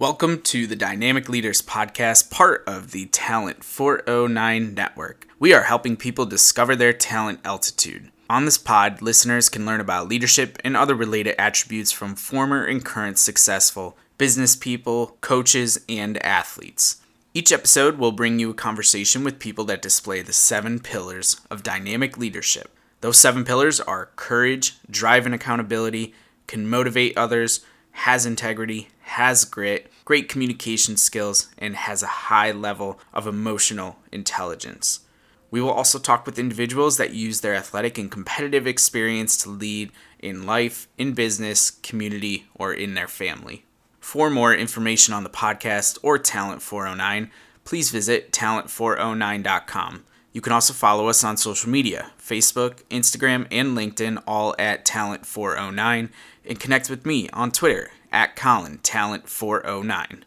Welcome to the Dynamic Leaders Podcast, part of the Talent 409 Network. We are helping people discover their talent altitude. On this pod, listeners can learn about leadership and other related attributes from former and current successful business people, coaches, and athletes. Each episode will bring you a conversation with people that display the seven pillars of dynamic leadership. Those seven pillars are courage, drive, and accountability, can motivate others, has integrity, has grit, great communication skills, and has a high level of emotional intelligence. We will also talk with individuals that use their athletic and competitive experience to lead in life, in business, community, or in their family. For more information on the podcast or Talent 409, please visit talent409.com. You can also follow us on social media Facebook, Instagram, and LinkedIn, all at Talent409, and connect with me on Twitter at Colin Talent 409.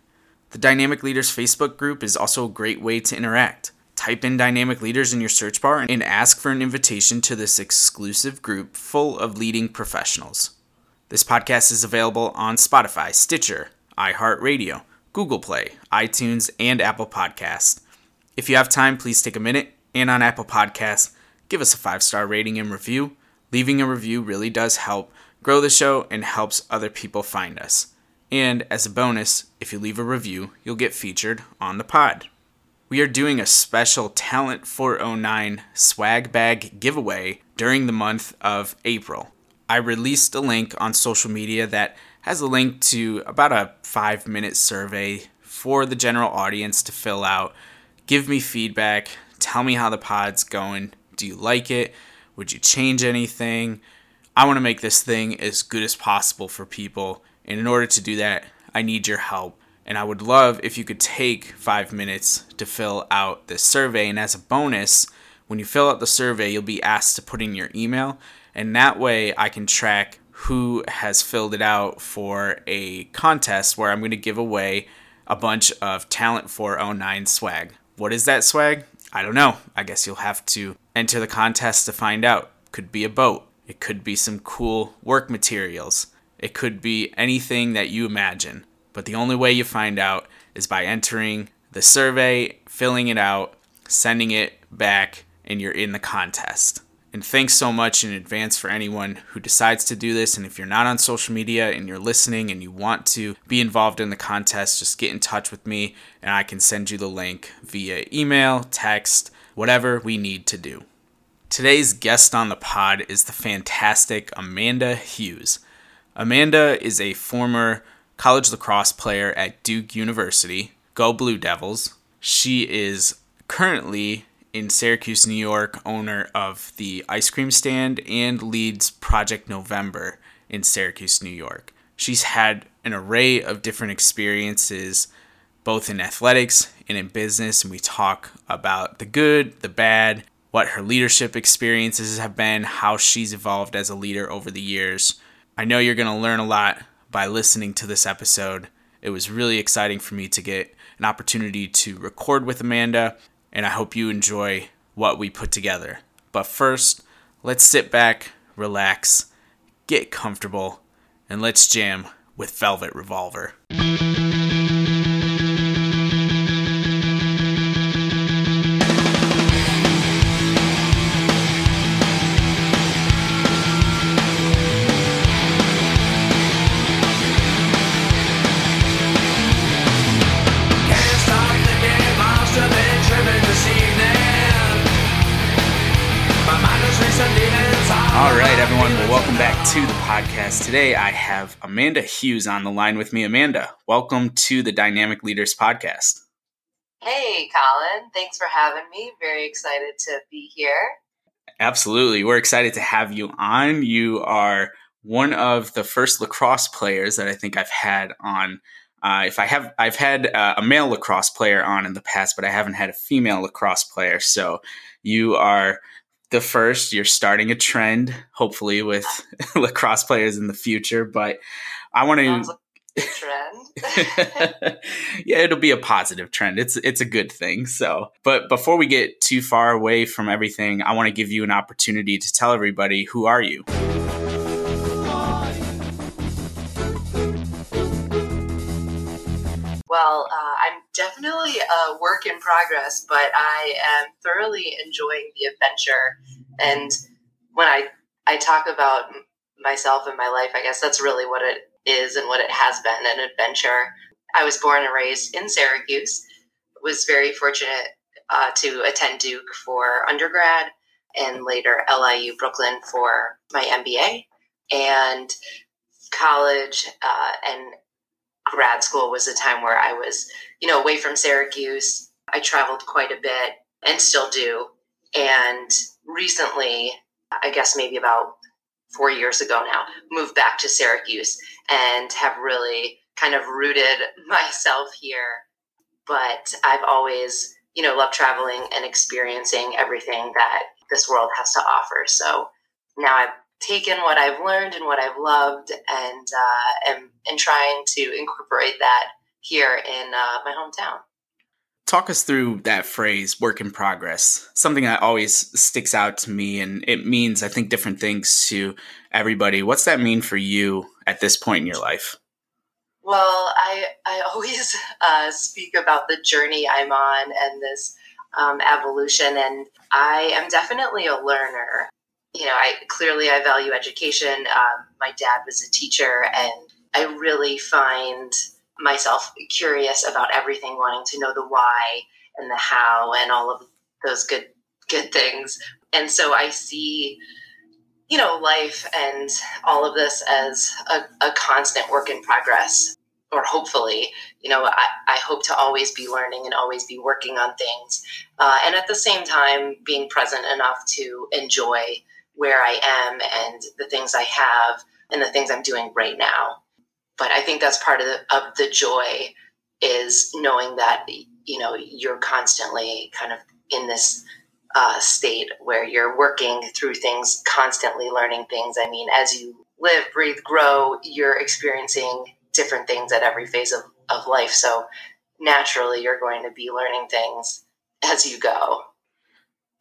The Dynamic Leaders Facebook group is also a great way to interact. Type in Dynamic Leaders in your search bar and ask for an invitation to this exclusive group full of leading professionals. This podcast is available on Spotify, Stitcher, iHeartRadio, Google Play, iTunes, and Apple Podcasts. If you have time, please take a minute and on Apple Podcasts, give us a five star rating and review. Leaving a review really does help grow the show and helps other people find us. And as a bonus, if you leave a review, you'll get featured on the pod. We are doing a special Talent 409 swag bag giveaway during the month of April. I released a link on social media that has a link to about a five minute survey for the general audience to fill out. Give me feedback. Tell me how the pod's going. Do you like it? Would you change anything? I want to make this thing as good as possible for people. And in order to do that, I need your help. And I would love if you could take five minutes to fill out this survey. And as a bonus, when you fill out the survey, you'll be asked to put in your email. And that way I can track who has filled it out for a contest where I'm going to give away a bunch of Talent 409 swag. What is that swag? I don't know. I guess you'll have to enter the contest to find out. Could be a boat, it could be some cool work materials. It could be anything that you imagine. But the only way you find out is by entering the survey, filling it out, sending it back, and you're in the contest. And thanks so much in advance for anyone who decides to do this. And if you're not on social media and you're listening and you want to be involved in the contest, just get in touch with me and I can send you the link via email, text, whatever we need to do. Today's guest on the pod is the fantastic Amanda Hughes. Amanda is a former college lacrosse player at Duke University. Go Blue Devils. She is currently in Syracuse, New York, owner of the ice cream stand and leads Project November in Syracuse, New York. She's had an array of different experiences, both in athletics and in business, and we talk about the good, the bad, what her leadership experiences have been, how she's evolved as a leader over the years. I know you're going to learn a lot by listening to this episode. It was really exciting for me to get an opportunity to record with Amanda, and I hope you enjoy what we put together. But first, let's sit back, relax, get comfortable, and let's jam with Velvet Revolver. Welcome back to the podcast. Today, I have Amanda Hughes on the line with me. Amanda, welcome to the Dynamic Leaders Podcast. Hey, Colin. Thanks for having me. Very excited to be here. Absolutely. We're excited to have you on. You are one of the first lacrosse players that I think I've had on. Uh, if I have, I've had uh, a male lacrosse player on in the past, but I haven't had a female lacrosse player. So you are the first. You're starting a trend, hopefully, with lacrosse players in the future. But I want to. trend. yeah, it'll be a positive trend. It's it's a good thing. So, but before we get too far away from everything, I want to give you an opportunity to tell everybody who are you. Well, uh, I'm definitely a work in progress, but I am thoroughly enjoying the adventure. And when I, I talk about myself and my life, I guess that's really what it is and what it has been an adventure. I was born and raised in Syracuse, was very fortunate uh, to attend Duke for undergrad and later LIU Brooklyn for my MBA. And college uh, and grad school was a time where I was, you know, away from Syracuse. I traveled quite a bit and still do. And recently, I guess maybe about four years ago now, moved back to Syracuse and have really kind of rooted myself here. But I've always, you know, loved traveling and experiencing everything that this world has to offer. So now I've taken what I've learned and what I've loved and uh, am, and trying to incorporate that here in uh, my hometown. Talk us through that phrase, work in progress. Something that always sticks out to me, and it means, I think, different things to everybody. What's that mean for you at this point in your life? Well, I, I always uh, speak about the journey I'm on and this um, evolution, and I am definitely a learner you know, I clearly I value education. Um, my dad was a teacher, and I really find myself curious about everything, wanting to know the why and the how and all of those good good things. And so I see, you know, life and all of this as a, a constant work in progress. Or hopefully, you know, I, I hope to always be learning and always be working on things. Uh, and at the same time, being present enough to enjoy where I am and the things I have and the things I'm doing right now. But I think that's part of the, of the joy is knowing that you know you're constantly kind of in this uh, state where you're working through things, constantly learning things. I mean, as you live, breathe, grow, you're experiencing different things at every phase of, of life. So naturally, you're going to be learning things as you go.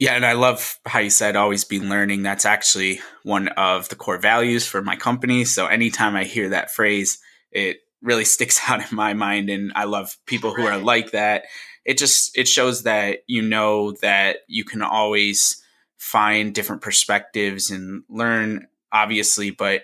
Yeah, and I love how you said always be learning. That's actually one of the core values for my company. So anytime I hear that phrase, it really sticks out in my mind and I love people who are like that. It just it shows that you know that you can always find different perspectives and learn obviously, but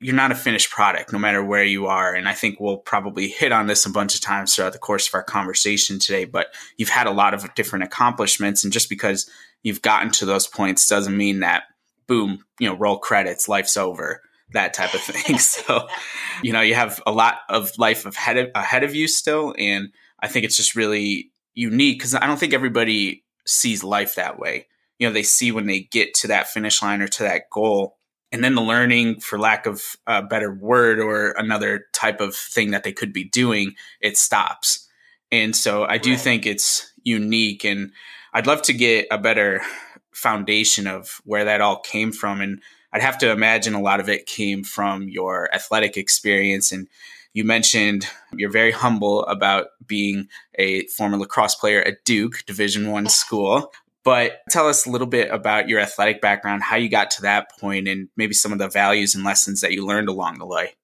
you're not a finished product no matter where you are and i think we'll probably hit on this a bunch of times throughout the course of our conversation today but you've had a lot of different accomplishments and just because you've gotten to those points doesn't mean that boom you know roll credits life's over that type of thing. So you know you have a lot of life ahead of, ahead of you still and i think it's just really unique because i don't think everybody sees life that way. You know they see when they get to that finish line or to that goal and then the learning for lack of a better word or another type of thing that they could be doing it stops. And so i do right. think it's unique and i'd love to get a better foundation of where that all came from and i'd have to imagine a lot of it came from your athletic experience and you mentioned you're very humble about being a former lacrosse player at duke division one school but tell us a little bit about your athletic background, how you got to that point, and maybe some of the values and lessons that you learned along the way.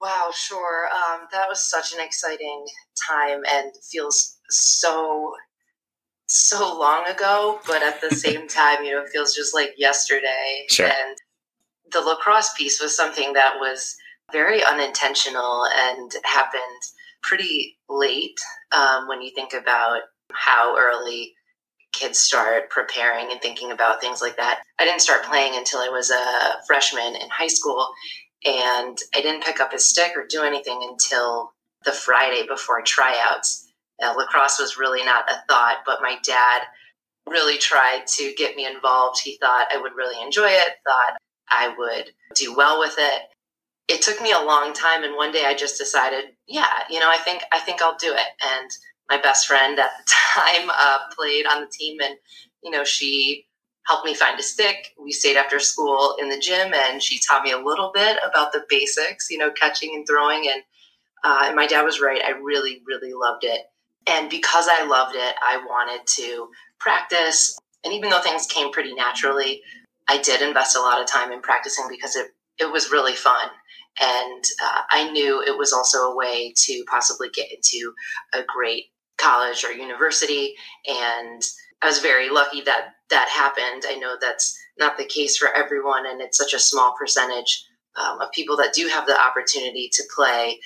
Wow, sure. Um, that was such an exciting time and feels so so long ago, but at the same time, you know, it feels just like yesterday. Sure. And the lacrosse piece was something that was very unintentional and happened pretty late um, when you think about how early kids start preparing and thinking about things like that. I didn't start playing until I was a freshman in high school, and I didn't pick up a stick or do anything until the Friday before tryouts. Lacrosse was really not a thought, but my dad really tried to get me involved. He thought I would really enjoy it, thought I would do well with it. It took me a long time and one day I just decided, yeah, you know, I think I think I'll do it. And my best friend at the time uh, played on the team, and you know she helped me find a stick. We stayed after school in the gym, and she taught me a little bit about the basics, you know, catching and throwing. And, uh, and my dad was right; I really, really loved it. And because I loved it, I wanted to practice. And even though things came pretty naturally, I did invest a lot of time in practicing because it it was really fun. And uh, I knew it was also a way to possibly get into a great college or university. And I was very lucky that that happened. I know that's not the case for everyone, and it's such a small percentage um, of people that do have the opportunity to play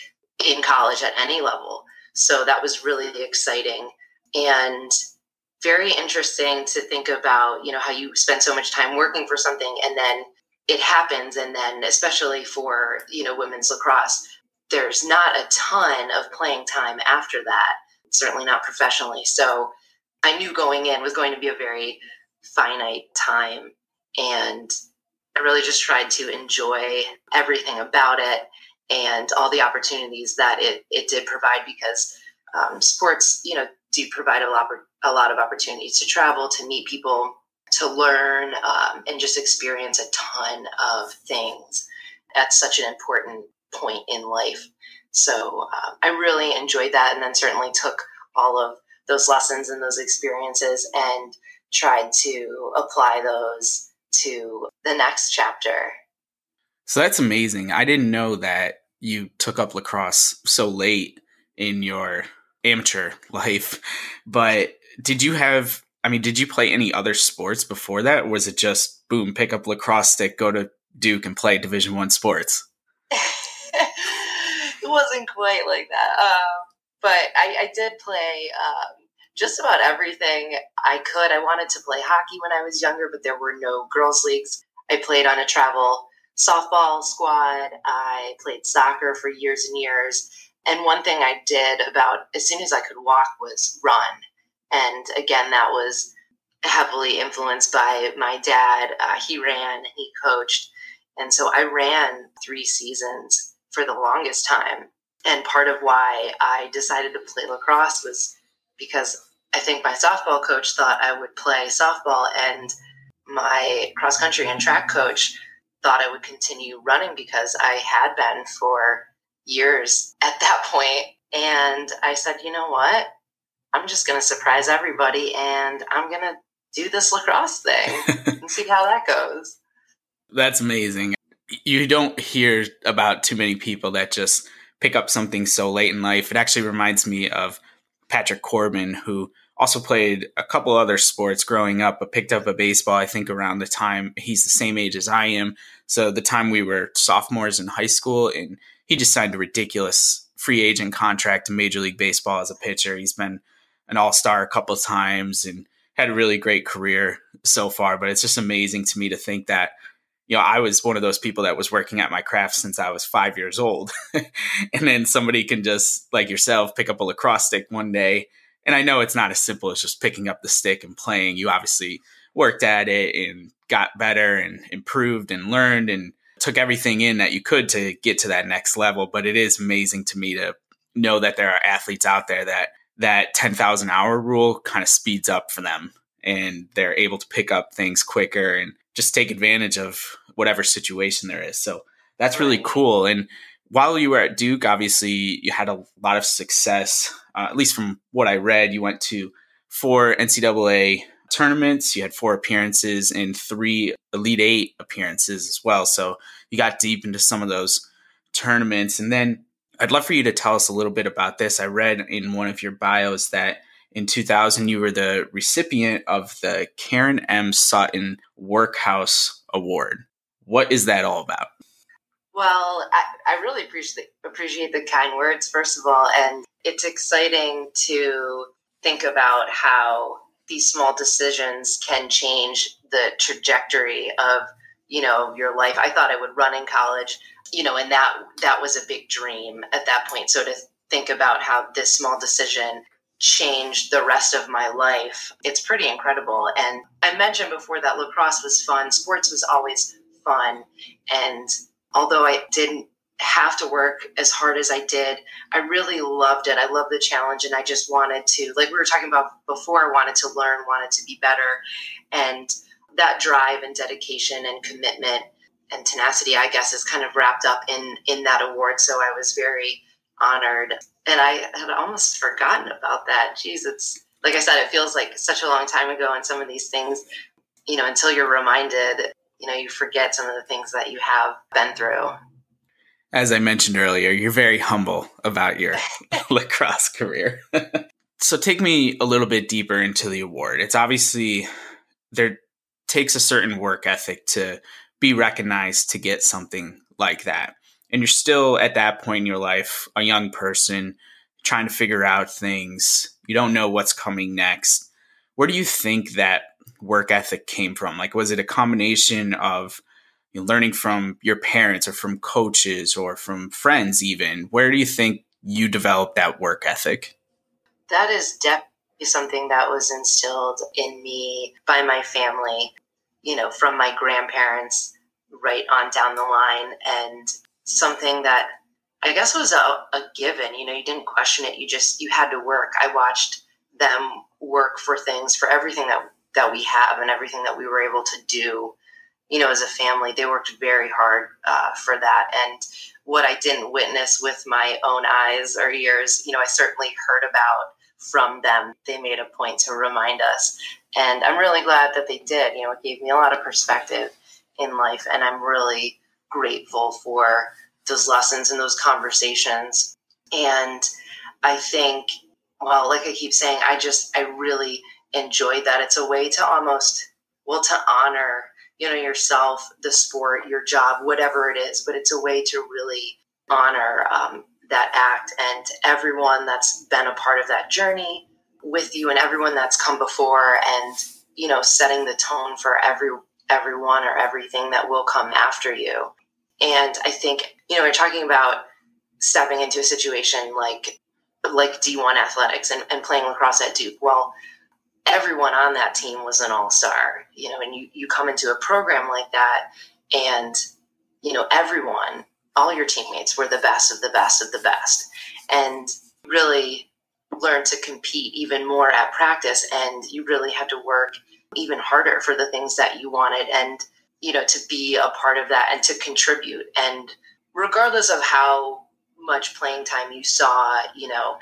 in college at any level. So that was really exciting and very interesting to think about, you know, how you spend so much time working for something and then it happens. And then, especially for, you know, women's lacrosse, there's not a ton of playing time after that, certainly not professionally. So I knew going in was going to be a very finite time. And I really just tried to enjoy everything about it and all the opportunities that it, it did provide because um, sports, you know, do provide a lot, a lot of opportunities to travel, to meet people, to learn, um, and just experience a ton of things at such an important point in life. So uh, I really enjoyed that, and then certainly took all of those lessons and those experiences and tried to apply those to the next chapter. So that's amazing. I didn't know that you took up lacrosse so late in your amateur life, but did you have I mean, did you play any other sports before that, or was it just boom, pick up lacrosse stick, go to Duke, and play Division One sports? it wasn't quite like that, um, but I, I, did play um, just about everything I could. I wanted to play hockey when I was younger, but there were no girls' leagues. I played on a travel softball squad. I played soccer for years and years. And one thing I did about as soon as I could walk was run. And again, that was heavily influenced by my dad. Uh, he ran, he coached. And so I ran three seasons for the longest time. And part of why I decided to play lacrosse was because I think my softball coach thought I would play softball, and my cross country and track coach thought I would continue running because I had been for years at that point. And I said, you know what? I'm just going to surprise everybody and I'm going to do this lacrosse thing and see how that goes. That's amazing. You don't hear about too many people that just pick up something so late in life. It actually reminds me of Patrick Corbin, who also played a couple other sports growing up, but picked up a baseball, I think, around the time he's the same age as I am. So the time we were sophomores in high school, and he just signed a ridiculous free agent contract to Major League Baseball as a pitcher. He's been an all star a couple times and had a really great career so far. But it's just amazing to me to think that, you know, I was one of those people that was working at my craft since I was five years old. and then somebody can just, like yourself, pick up a lacrosse stick one day. And I know it's not as simple as just picking up the stick and playing. You obviously worked at it and got better and improved and learned and took everything in that you could to get to that next level. But it is amazing to me to know that there are athletes out there that that 10,000 hour rule kind of speeds up for them and they're able to pick up things quicker and just take advantage of whatever situation there is. So that's really cool. And while you were at Duke, obviously you had a lot of success. Uh, at least from what I read, you went to four NCAA tournaments. You had four appearances and three Elite Eight appearances as well. So you got deep into some of those tournaments. And then I'd love for you to tell us a little bit about this. I read in one of your bios that in 2000 you were the recipient of the Karen M. Sutton Workhorse Award. What is that all about? Well, I, I really appreciate appreciate the kind words, first of all, and it's exciting to think about how these small decisions can change the trajectory of you know your life. I thought I would run in college you know, and that that was a big dream at that point. So to think about how this small decision changed the rest of my life, it's pretty incredible. And I mentioned before that lacrosse was fun, sports was always fun, and although I didn't have to work as hard as I did. I really loved it. I loved the challenge and I just wanted to, like we were talking about before, I wanted to learn, wanted to be better. And that drive and dedication and commitment and tenacity, I guess, is kind of wrapped up in in that award. So I was very honored, and I had almost forgotten about that. Geez, it's like I said, it feels like such a long time ago, and some of these things, you know, until you're reminded, you know, you forget some of the things that you have been through. As I mentioned earlier, you're very humble about your lacrosse career. so take me a little bit deeper into the award. It's obviously there takes a certain work ethic to be recognized to get something like that. And you're still at that point in your life, a young person trying to figure out things. You don't know what's coming next. Where do you think that work ethic came from? Like, was it a combination of you know, learning from your parents or from coaches or from friends, even? Where do you think you developed that work ethic? That is definitely something that was instilled in me by my family, you know, from my grandparents right on down the line, and something that I guess was a, a given. You know, you didn't question it. You just you had to work. I watched them work for things for everything that that we have and everything that we were able to do you know as a family they worked very hard uh, for that. And what i didn't witness with my own eyes or ears you know i certainly heard about from them. They made a point to remind us. And i'm really glad that they did. You know it gave me a lot of perspective in life and i'm really grateful for those lessons and those conversations. And i think well like i keep saying i just i really enjoyed that. It's a way to almost, well, to honor, you know, yourself, the sport, your job, whatever it is, but it's a way to really honor um, that act and everyone that's been a part of that journey with you and everyone that's come before and, you know, setting the tone for every everyone or everything that will come after you. And I think, you know, we're talking about stepping into a situation like like D1 athletics and, and playing lacrosse at Duke. Well, everyone on that team was an all-star you know and you, you come into a program like that and you know everyone all your teammates were the best of the best of the best and really learn to compete even more at practice and you really had to work even harder for the things that you wanted and you know to be a part of that and to contribute. And regardless of how much playing time you saw you know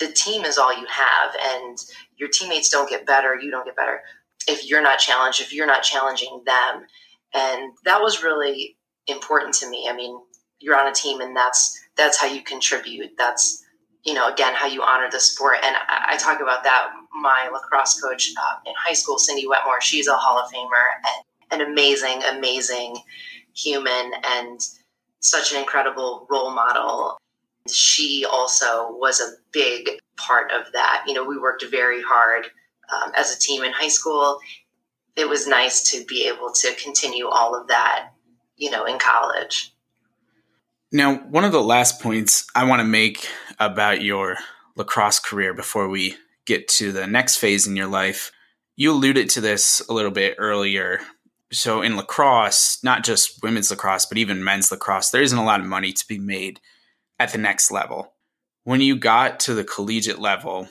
the team is all you have and your teammates don't get better you don't get better if you're not challenged if you're not challenging them. And that was really important to me. I mean you're on a team and that's that's how you contribute. That's you know again how you honor the sport. And i, I talk about that my lacrosse coach uh, in high school cindy wetmore. She's a hall of famer and an amazing amazing human and such an incredible role model she also was a big part of that. You know, we worked very hard um, as a team in high school. It was nice to be able to continue all of that, you know, in college. Now, one of the last points I want to make about your lacrosse career before we get to the next phase in your life, you alluded to this a little bit earlier. So, in lacrosse, not just women's lacrosse, but even men's lacrosse, there isn't a lot of money to be made at the next level. When you got to the collegiate level,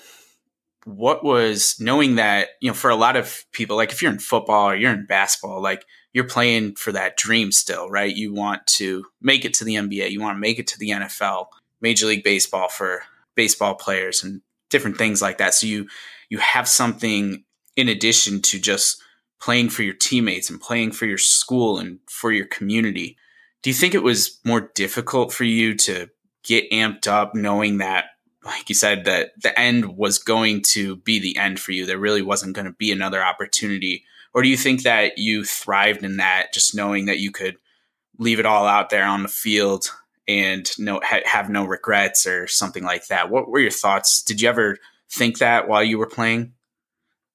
what was knowing that, you know, for a lot of people, like if you're in football or you're in basketball, like you're playing for that dream still, right? You want to make it to the NBA, you want to make it to the NFL, Major League Baseball for baseball players and different things like that. So you you have something in addition to just playing for your teammates and playing for your school and for your community. Do you think it was more difficult for you to get amped up knowing that like you said that the end was going to be the end for you. There really wasn't going to be another opportunity. Or do you think that you thrived in that just knowing that you could leave it all out there on the field and no ha- have no regrets or something like that? What were your thoughts? Did you ever think that while you were playing?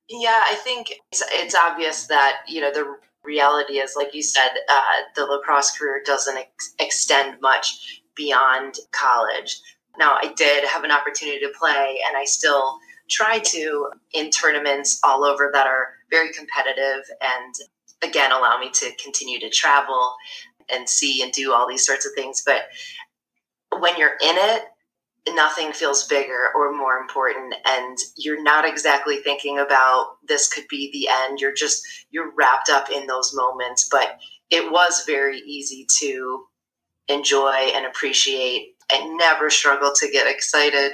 Yeah i think it's, it's obvious that you know the reality is like you said uh, the lacrosse career doesn't ex- extend much beyond college. Now, I did have an opportunity to play, and I still try to in tournaments all over that are very competitive and again allow me to continue to travel and see and do all these sorts of things. But when you're in it, nothing feels bigger or more important and you're not exactly thinking about this could be the end you're just you're wrapped up in those moments but it was very easy to enjoy and appreciate and never struggle to get excited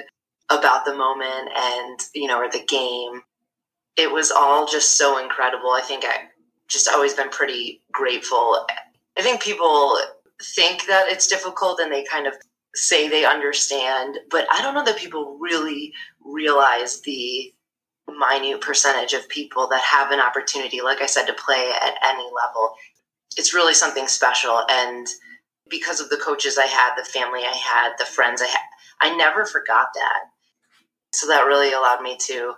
about the moment and you know or the game it was all just so incredible i think i just always been pretty grateful i think people think that it's difficult and they kind of say they understand, but I don't know that people really realize the minute percentage of people that have an opportunity, like I said, to play at any level. It's really something special. And because of the coaches I had, the family I had, the friends I had, I never forgot that. So that really allowed me to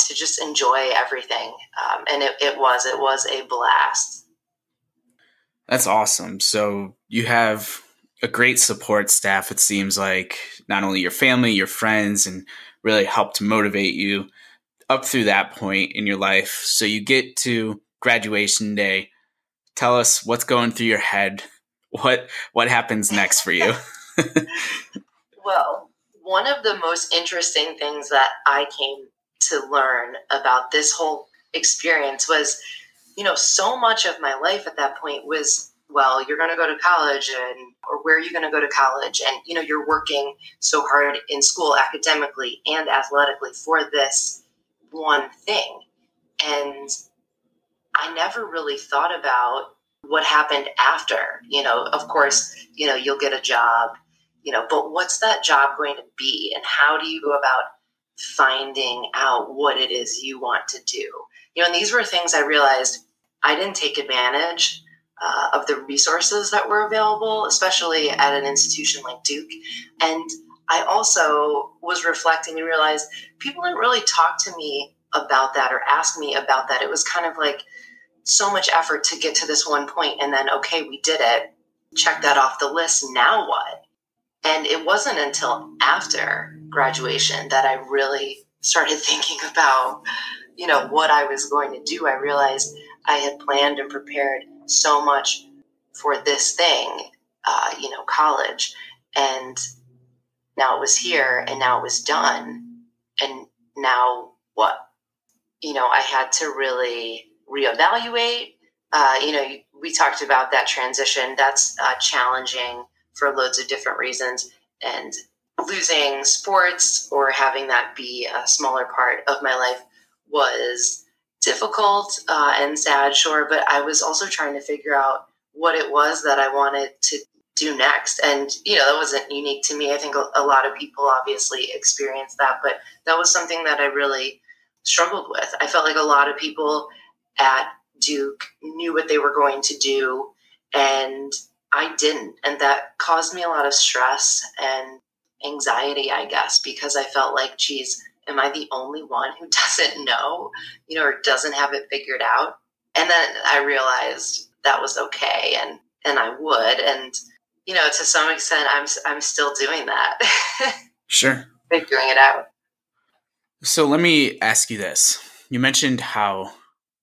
to just enjoy everything. Um, and it, it was it was a blast. That's awesome. So you have a great support staff. It seems like not only your family, your friends, and really helped motivate you up through that point in your life. So you get to graduation day. Tell us what's going through your head. What what happens next for you? well, one of the most interesting things that I came to learn about this whole experience was, you know, so much of my life at that point was, well, you're going to go to college and, or where are you going to go to college? And, you know, you're working so hard in school academically and athletically for this one thing. And I never really thought about what happened after. You know, of course, you know, you'll get a job, you know, but what's that job going to be? And how do you go about finding out what it is you want to do. You know, and these were things I realized I didn't take advantage uh, of the resources that were available, especially at an institution like Duke. And I also was reflecting and realized people didn't really talk to me about that or ask me about that. It was kind of like so much effort to get to this one point, and then, okay, we did it. Check that off the list. Now what? And it wasn't until after graduation that I really started thinking about, you know, what I was going to do. I realized I had planned and prepared so much for this thing, uh, you know, college. And now it was here and now it was done. And now what? You know, I had to really reevaluate. Uh, you know, we talked about that transition. That's uh, challenging for loads of different reasons. And losing sports or having that be a smaller part of my life was difficult uh, and sad, sure. But I was also trying to figure out what it was that I wanted to do next. And, you know, that wasn't unique to me. I think a, lot of people obviously experienced that, but that was something that I really struggled with. I felt like a lot of people at Duke knew what they were going to do and I didn't. And that caused me a lot of stress and anxiety, I guess, because I felt like, geez, am I the only one who doesn't know, you know, or doesn't have it figured out? And then I realized that was okay and and I would and you know, to some extent I'm I'm still doing that. sure. Figuring it out. So let me ask you this. You mentioned how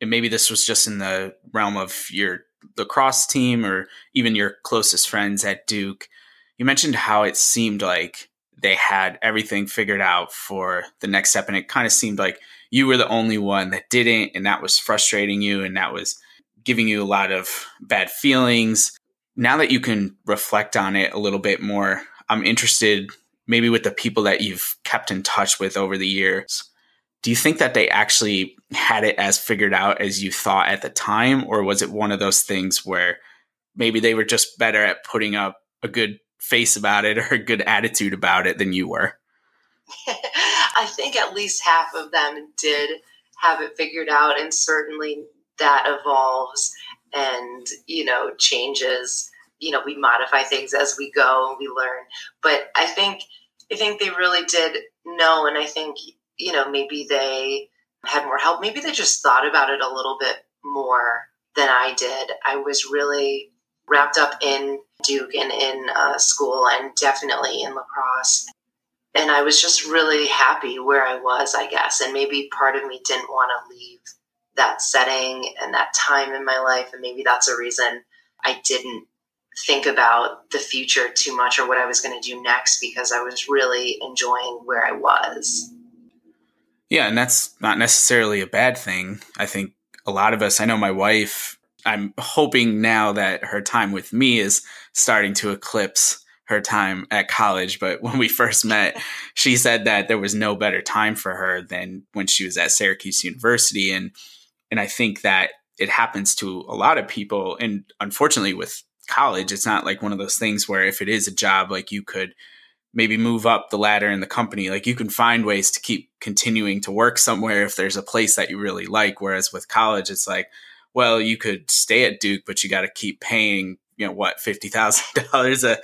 and maybe this was just in the realm of your lacrosse team or even your closest friends at Duke. You mentioned how it seemed like they had everything figured out for the next step, and it kind of seemed like you were the only one that didn't, and that was frustrating you, and that was giving you a lot of bad feelings. Now that you can reflect on it a little bit more, I'm interested maybe with the people that you've kept in touch with over the years do you think that they actually had it as figured out as you thought at the time? Or was it one of those things where maybe they were just better at putting up a good face about it or a good attitude about it than you were? I think at least half of them did have it figured out and certainly that evolves and you know changes. You know we modify things as we go and we learn. But i think i think they really did know and i think you know, maybe they had more help. Maybe they just thought about it a little bit more than I did. I was really wrapped up in Duke and in uh, school and definitely in lacrosse. And I was just really happy where I was, I guess. And maybe part of me didn't want to leave that setting and that time in my life. And maybe that's a reason I didn't think about the future too much or what I was going to do next because I was really enjoying where I was. Yeah, and that's not necessarily a bad thing. I think a lot of us, I know my wife, I'm hoping now that her time with me is starting to eclipse her time at college. But when we first met, she said that there was no better time for her than when she was at Syracuse University. And and I think that it happens to a lot of people. And unfortunately with college. It's not like one of those things where if it is a job, like you could maybe move up the ladder in the company. Like you can find ways to keep continuing to work somewhere if there's a place that you really like. Whereas with college, it's like, well, you could stay at Duke, but you got to keep paying, you know, what fifty thousand dollars a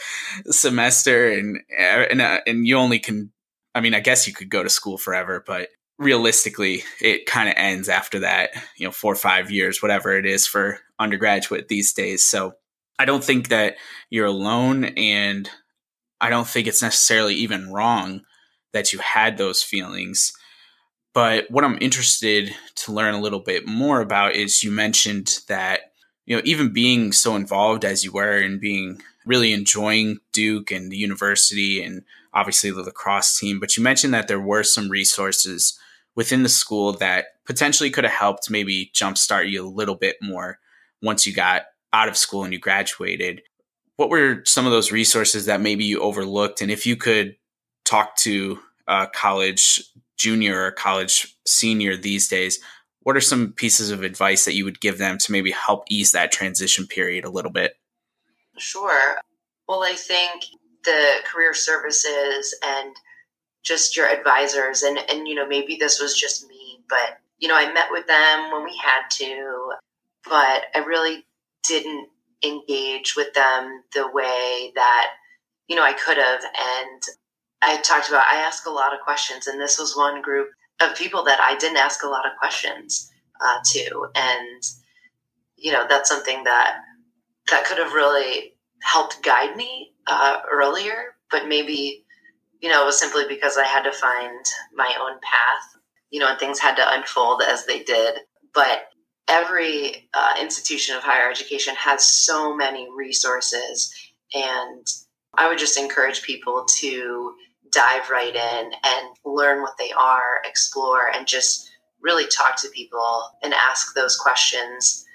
semester, and and uh, and you only can. I mean, I guess you could go to school forever, but realistically, it kind of ends after that. You know, four or five years, whatever it is for undergraduate these days. So I don't think that you're alone, and I don't think it's necessarily even wrong that you had those feelings. But what I'm interested to learn a little bit more about is you mentioned that, you know, even being so involved as you were and being really enjoying Duke and the university and obviously the lacrosse team, but you mentioned that there were some resources within the school that potentially could have helped maybe jumpstart you a little bit more once you got out of school and you graduated what were some of those resources that maybe you overlooked? And if you could talk to a college junior or college senior these days, what are some pieces of advice that you would give them to maybe help ease that transition period a little bit? Sure. Well, I think the career services and just your advisors and and you know maybe this was just me but you know I met with them when we had to but I really didn't engage with them the way that you know I could have. And I talked about I ask a lot of questions and this was one group of people that I didn't ask a lot of questions uh, to. And you know that's something that that could have really helped guide me uh, earlier. But maybe you know it was simply because I had to find my own path you know and things had to unfold as they did. But every uh, institution of higher education has so many resources and i would just encourage people to dive right in and learn what they are explore and just really talk to people and ask those questions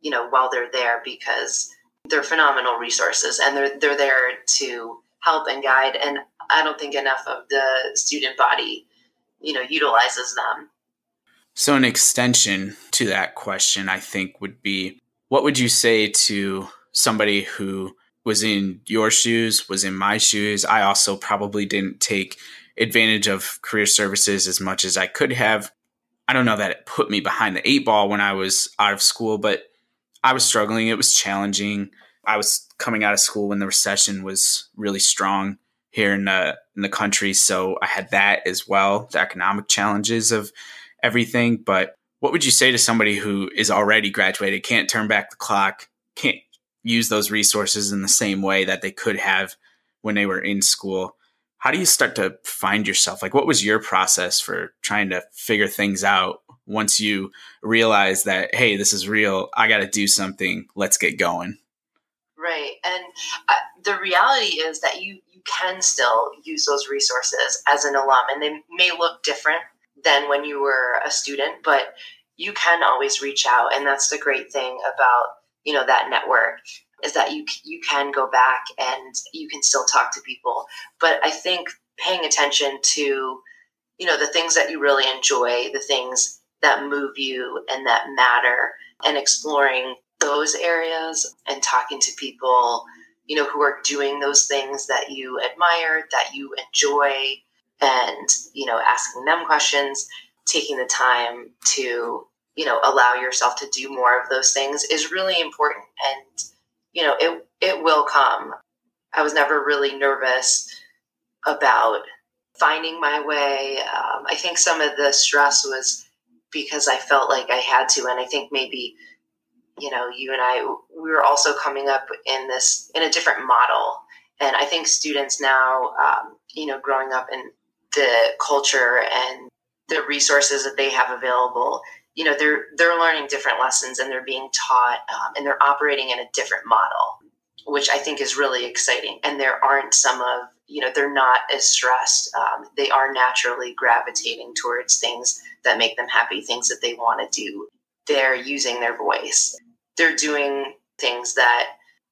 you know while they're there because they're phenomenal resources and they're they're there to help and guide and i don't think enough of the student body you know utilizes them so, an extension to that question, I think, would be what would you say to somebody who was in your shoes, was in my shoes? I also probably didn't take advantage of career services as much as I could have. I don't know that it put me behind the eight ball when I was out of school, but I was struggling. It was challenging. I was coming out of school when the recession was really strong here in the in the country, so I had that as well. The economic challenges of everything. But what would you say to somebody who is already graduated, can't turn back the clock, can't use those resources in the same way that they could have when they were in school? How do you start to find yourself? Like, what was your process for trying to figure things out once you realize that, hey, this is real, I got to do something, let's get going? Right. And uh, the reality is that you, you can still use those resources as an alum, and they may look different than when you were a student, but you can always reach out. And that's the great thing about, you know, that network is that you, you can go back and you can still talk to people. But I think paying attention to, you know, the things that you really enjoy, the things that move you and that matter and exploring those areas and talking to people you know who are doing those things that you admire that you enjoy and you know asking them questions taking the time to you know allow yourself to do more of those things is really important. And you know it it will come. I was never really nervous about finding my way. Um, i think some of the stress was because i felt like i had to. And i think maybe you know you and i we were also coming up in this in a different model. And i think students now um, you know growing up in the culture and the resources that they have available you know they're they're learning different lessons and they're being taught um, and they're operating in a different model which i think is really exciting. And there aren't some of you know they're not as stressed um, they are naturally gravitating towards things that make them happy things that they want to do. They're using their voice. They're doing things that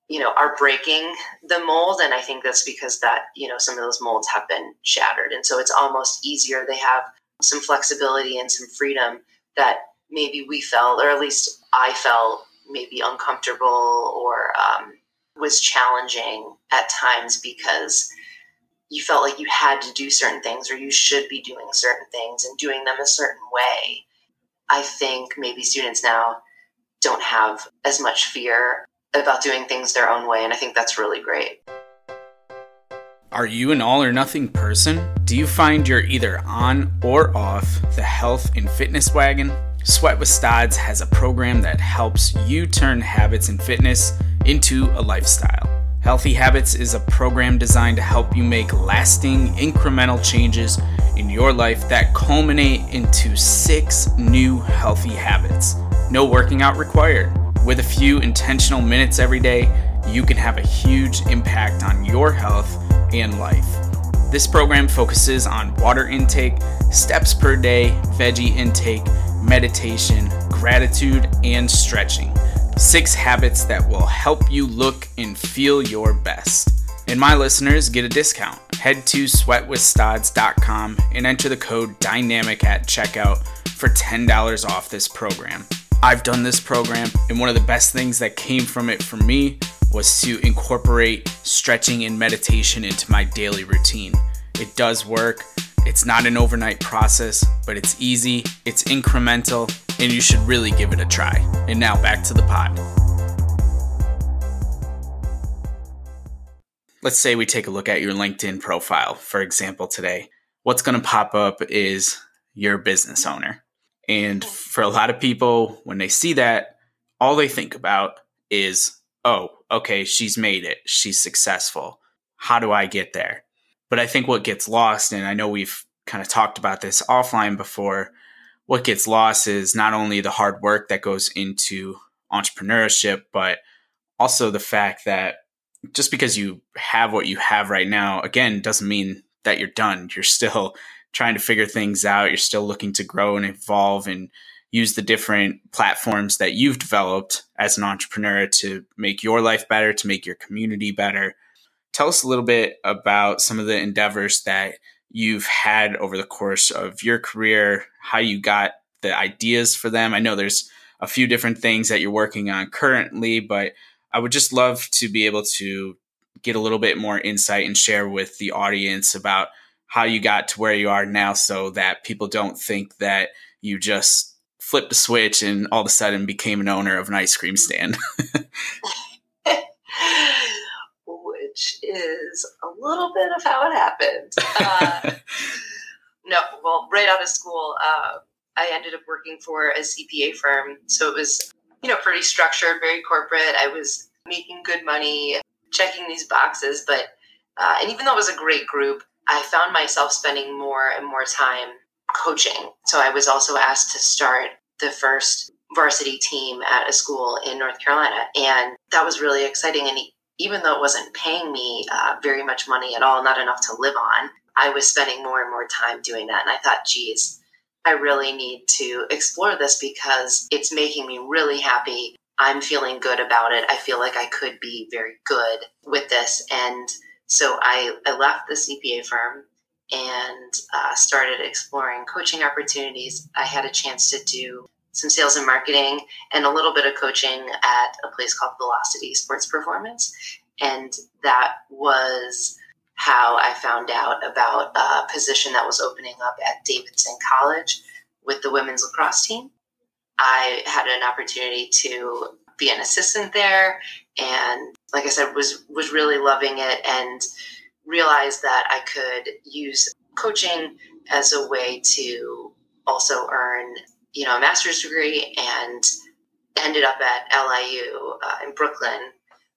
you know are breaking the mold. And i think that's because that you know some of those molds have been shattered. And so it's almost easier. They have some flexibility and some freedom that maybe we felt or at least i felt maybe uncomfortable or um, was challenging at times because you felt like you had to do certain things or you should be doing certain things and doing them a certain way. I think maybe students now don't have as much fear about doing things their own way, and I think that's really great. Are you an all or nothing person? Do you find you're either on or off the health and fitness wagon? Sweat with Stods has a program that helps you turn habits and fitness into a lifestyle. Healthy Habits is a program designed to help you make lasting, incremental changes in your life that culminate into six new healthy habits. No working out required. With a few intentional minutes every day, you can have a huge impact on your health and life. This program focuses on water intake, steps per day, veggie intake, meditation, gratitude, and stretching. Six habits that will help you look and feel your best. And my listeners get a discount. Head to sweatwithstods.com and enter the code DYNAMIC at checkout for $10 off this program. I've done this program, and one of the best things that came from it for me was to incorporate stretching and meditation into my daily routine. It does work. It's not an overnight process, but it's easy, it's incremental, and you should really give it a try. And now back to the pod. Let's say we take a look at your LinkedIn profile, for example, today. What's going to pop up is your business owner. And for a lot of people, when they see that, all they think about is oh, okay, she's made it. She's successful. How do I get there? But I think what gets lost, and I know we've kind of talked about this offline before, what gets lost is not only the hard work that goes into entrepreneurship, but also the fact that just because you have what you have right now, again, doesn't mean that you're done. You're still trying to figure things out. You're still looking to grow and evolve and use the different platforms that you've developed as an entrepreneur to make your life better, to make your community better. Tell us a little bit about some of the endeavors that you've had over the course of your career, how you got the ideas for them. I know there's a few different things that you're working on currently, but I would just love to be able to get a little bit more insight and share with the audience about how you got to where you are now so that people don't think that you just flipped a switch and all of a sudden became an owner of an ice cream stand. Which is a little bit of how it happened. Uh, no, well, right out of school, uh, I ended up working for a CPA firm. So it was, you know, pretty structured, very corporate. I was making good money, checking these boxes. But, uh, and even though it was a great group, I found myself spending more and more time coaching. So I was also asked to start the first varsity team at a school in North Carolina. And that was really exciting. And even though it wasn't paying me uh, very much money at all, not enough to live on, I was spending more and more time doing that. And I thought, geez, I really need to explore this because it's making me really happy. I'm feeling good about it. I feel like I could be very good with this. And so I, I left the CPA firm and uh, started exploring coaching opportunities. I had a chance to do some sales and marketing and a little bit of coaching at a place called Velocity Sports Performance. And that was how I found out about a position that was opening up at Davidson College with the women's lacrosse team. I had an opportunity to be an assistant there and like I said was was really loving it and realized that I could use coaching as a way to also earn, you know, a master's degree and ended up at LIU uh, in Brooklyn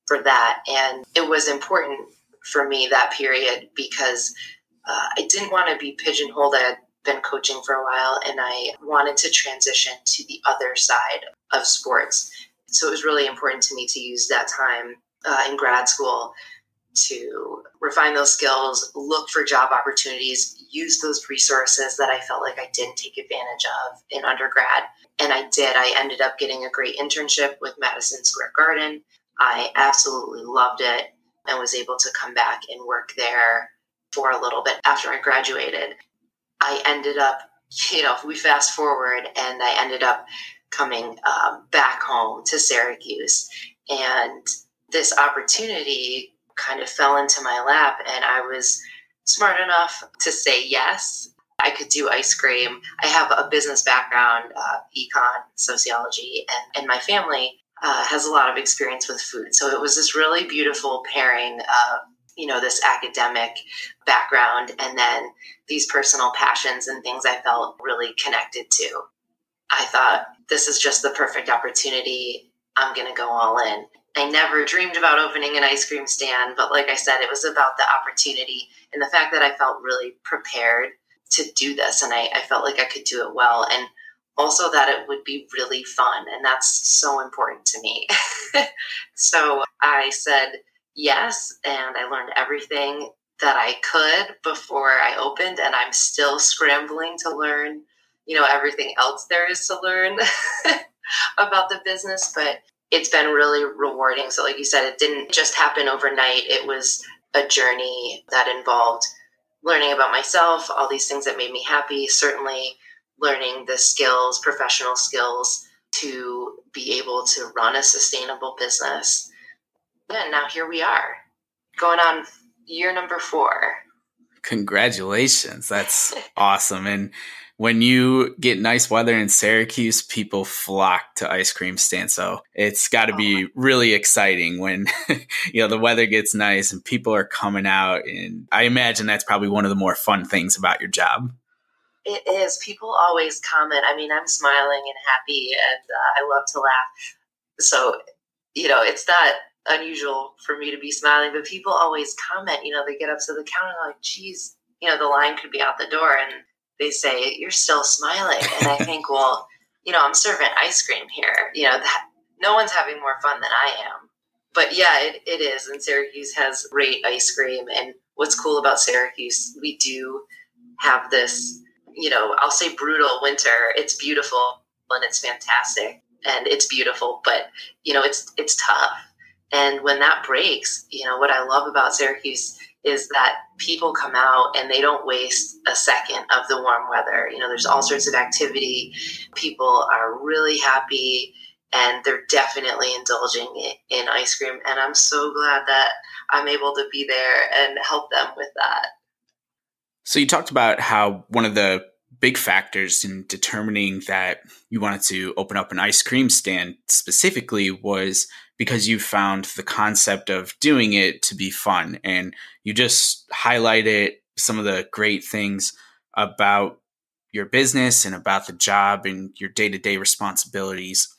for that. And it was important for me that period because uh, I didn't want to be pigeonholed. I had been coaching for a while and I wanted to transition to the other side of sports. So it was really important to me to use that time uh, in grad school to refine those skills, look for job opportunities, use those resources that I felt like I didn't take advantage of in undergrad. And I did. I ended up getting a great internship with Madison Square Garden. I absolutely loved it and was able to come back and work there for a little bit after I graduated. I ended up, you know, we fast forward and I ended up coming um, back home to Syracuse. And this opportunity kind of fell into my lap, and I was smart enough to say yes. I could do ice cream. I have a business background, uh, econ, sociology, and, and my family uh, has a lot of experience with food. So it was this really beautiful pairing of, you know, this academic background and then these personal passions and things I felt really connected to. I thought this is just the perfect opportunity. I'm going to go all in. I never dreamed about opening an ice cream stand, but like I said, it was about the opportunity and the fact that I felt really prepared to do this and I, I felt like I could do it well. And also that it would be really fun. And that's so important to me. so I said yes, and I learned everything that I could before I opened, and I'm still scrambling to learn, you know, everything else there is to learn about the business. But it's been really rewarding. So, like you said, it didn't just happen overnight, it was a journey that involved learning about myself, all these things that made me happy, certainly learning the skills, professional skills to be able to run a sustainable business. And now here we are, going on year number four. Congratulations. That's awesome. And when you get nice weather in Syracuse, people flock to ice cream stands. So it's got to be really exciting when you know the weather gets nice and people are coming out. And I imagine that's probably one of the more fun things about your job. It is. People always comment. I mean, I'm smiling and happy, and uh, I love to laugh. So, you know, it's not unusual for me to be smiling, but people always comment. You know, they get up to the counter like, geez, you know, the line could be out the door, and they say, you're still smiling. And I think, well, you know, I'm serving ice cream here. You know, that no one's having more fun than I am. But yeah, it, it is. And Syracuse has great ice cream. And what's cool about Syracuse, we do have this you know, I'll say brutal winter. It's beautiful and it's fantastic and it's beautiful, but you know, it's it's tough. And when that breaks, you know, what I love about Syracuse is that people come out and they don't waste a second of the warm weather. You know, there's all mm-hmm. sorts of activity. People are really happy and they're definitely indulging in ice cream. And I'm so glad that I'm able to be there and help them with that. So you talked about how one of the big factors in determining that you wanted to open up an ice cream stand specifically was because you found the concept of doing it to be fun. And you just highlighted some of the great things about your business and about the job and your day-to-day responsibilities.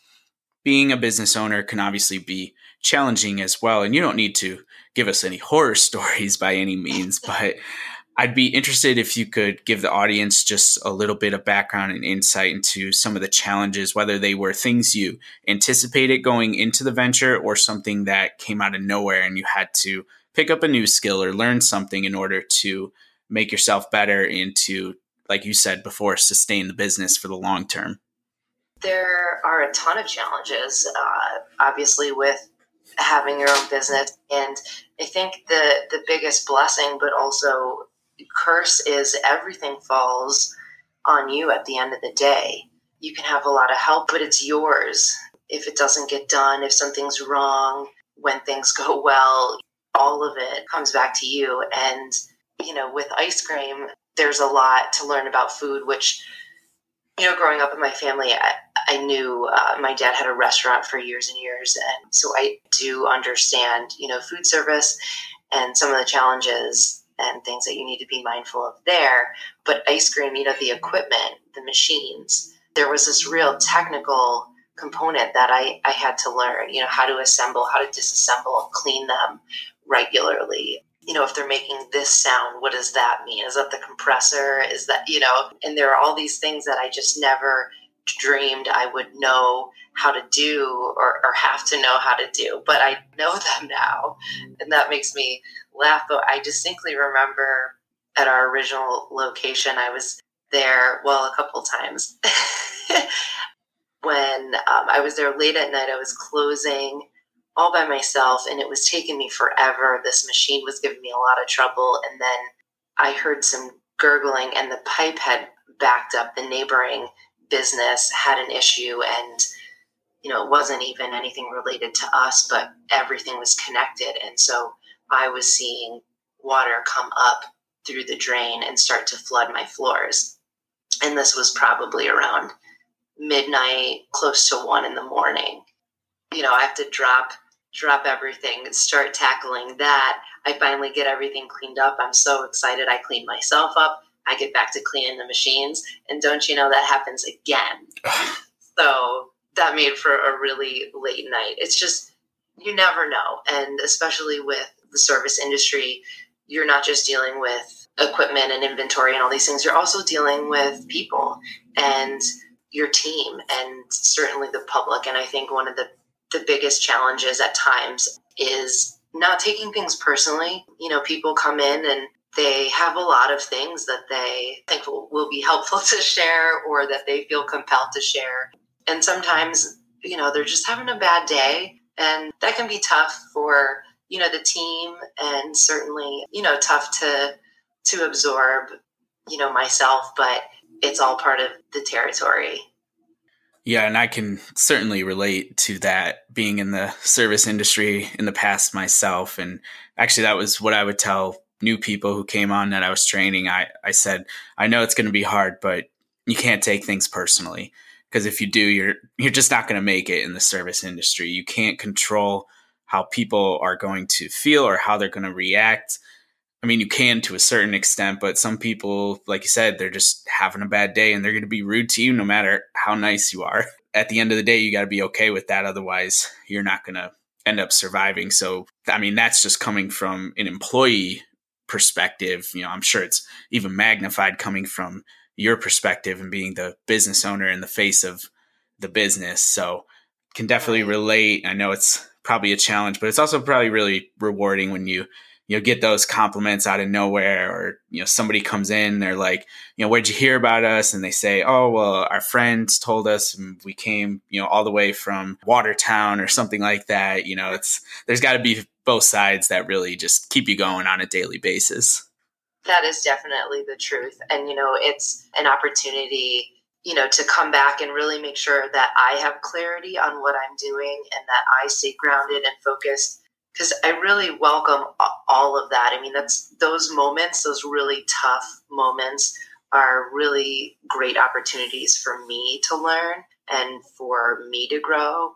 Being a business owner can obviously be challenging as well and you don't need to give us any horror stories by any means but I'd be interested if you could give the audience just a little bit of background and insight into some of the challenges, whether they were things you anticipated going into the venture or something that came out of nowhere and you had to pick up a new skill or learn something in order to make yourself better and to, like you said before, sustain the business for the long term. There are a ton of challenges, uh, obviously, with having your own business. And I think the, the biggest blessing, but also curse is everything falls on you at the end of the day. You can have a lot of help, but it's yours. If it doesn't get done, if something's wrong, when things go well, all of it comes back to you. And, you know, with ice cream, there's a lot to learn about food, which, you know, growing up in my family, I, I knew uh, my dad had a restaurant for years and years. And so I do understand, you know, food service and some of the challenges and things that you need to be mindful of there. But ice cream, you know, the equipment, the machines, there was this real technical component that I, I had to learn, you know, how to assemble, how to disassemble, clean them regularly. You know, if they're making this sound, what does that mean? Is that the compressor? Is that, you know, and there are all these things that I just never dreamed I would know how to do or, or have to know how to do, but I know them now. And that makes me laugh. But I distinctly remember at our original location, I was there, well, a couple times. when um, I was there late at night, I was closing all by myself and it was taking me forever. This machine was giving me a lot of trouble. And then I heard some gurgling and the pipe had backed up. The neighboring business had an issue and you know, it wasn't even anything related to us, but everything was connected. And so I was seeing water come up through the drain and start to flood my floors. And this was probably around midnight, close to one in the morning. You know, I have to drop drop everything, start tackling that. I finally get everything cleaned up. I'm so excited. I clean myself up. I get back to cleaning the machines. And don't you know that happens again? so that made for a really late night. It's just, you never know. And especially with the service industry, you're not just dealing with equipment and inventory and all these things, you're also dealing with people and your team and certainly the public. And I think one of the, the biggest challenges at times is not taking things personally. You know, people come in and they have a lot of things that they think will, will be helpful to share or that they feel compelled to share. And sometimes, you know, they're just having a bad day. And that can be tough for, you know, the team and certainly, you know, tough to to absorb, you know, myself, but it's all part of the territory. Yeah, and I can certainly relate to that being in the service industry in the past myself. And actually, that was what I would tell new people who came on that I was training. I, I said, I know it's going to be hard, but you can't take things personally because if you do, you're you're just not going to make it in the service industry. You can't control how people are going to feel or how they're going to react. I mean, you can to a certain extent, but some people, like you said, they're just having a bad day and they're going to be rude to you no matter how nice you are. At the end of the day, you got to be okay with that. Otherwise, you're not going to end up surviving. So, I mean, that's just coming from an employee perspective. You know, I'm sure it's even magnified coming from your perspective and being the business owner in the face of the business. So, can definitely relate. I know it's probably a challenge, but it's also probably really rewarding when you you know get those compliments out of nowhere or you know somebody comes in they're like you know where'd you hear about us and they say oh well our friends told us and we came you know all the way from watertown or something like that you know it's there's got to be both sides that really just keep you going on a daily basis that is definitely the truth and you know it's an opportunity you know to come back and really make sure that i have clarity on what i'm doing and that i stay grounded and focused because I really welcome all of that. I mean, that's those moments, those really tough moments, are really great opportunities for me to learn and for me to grow.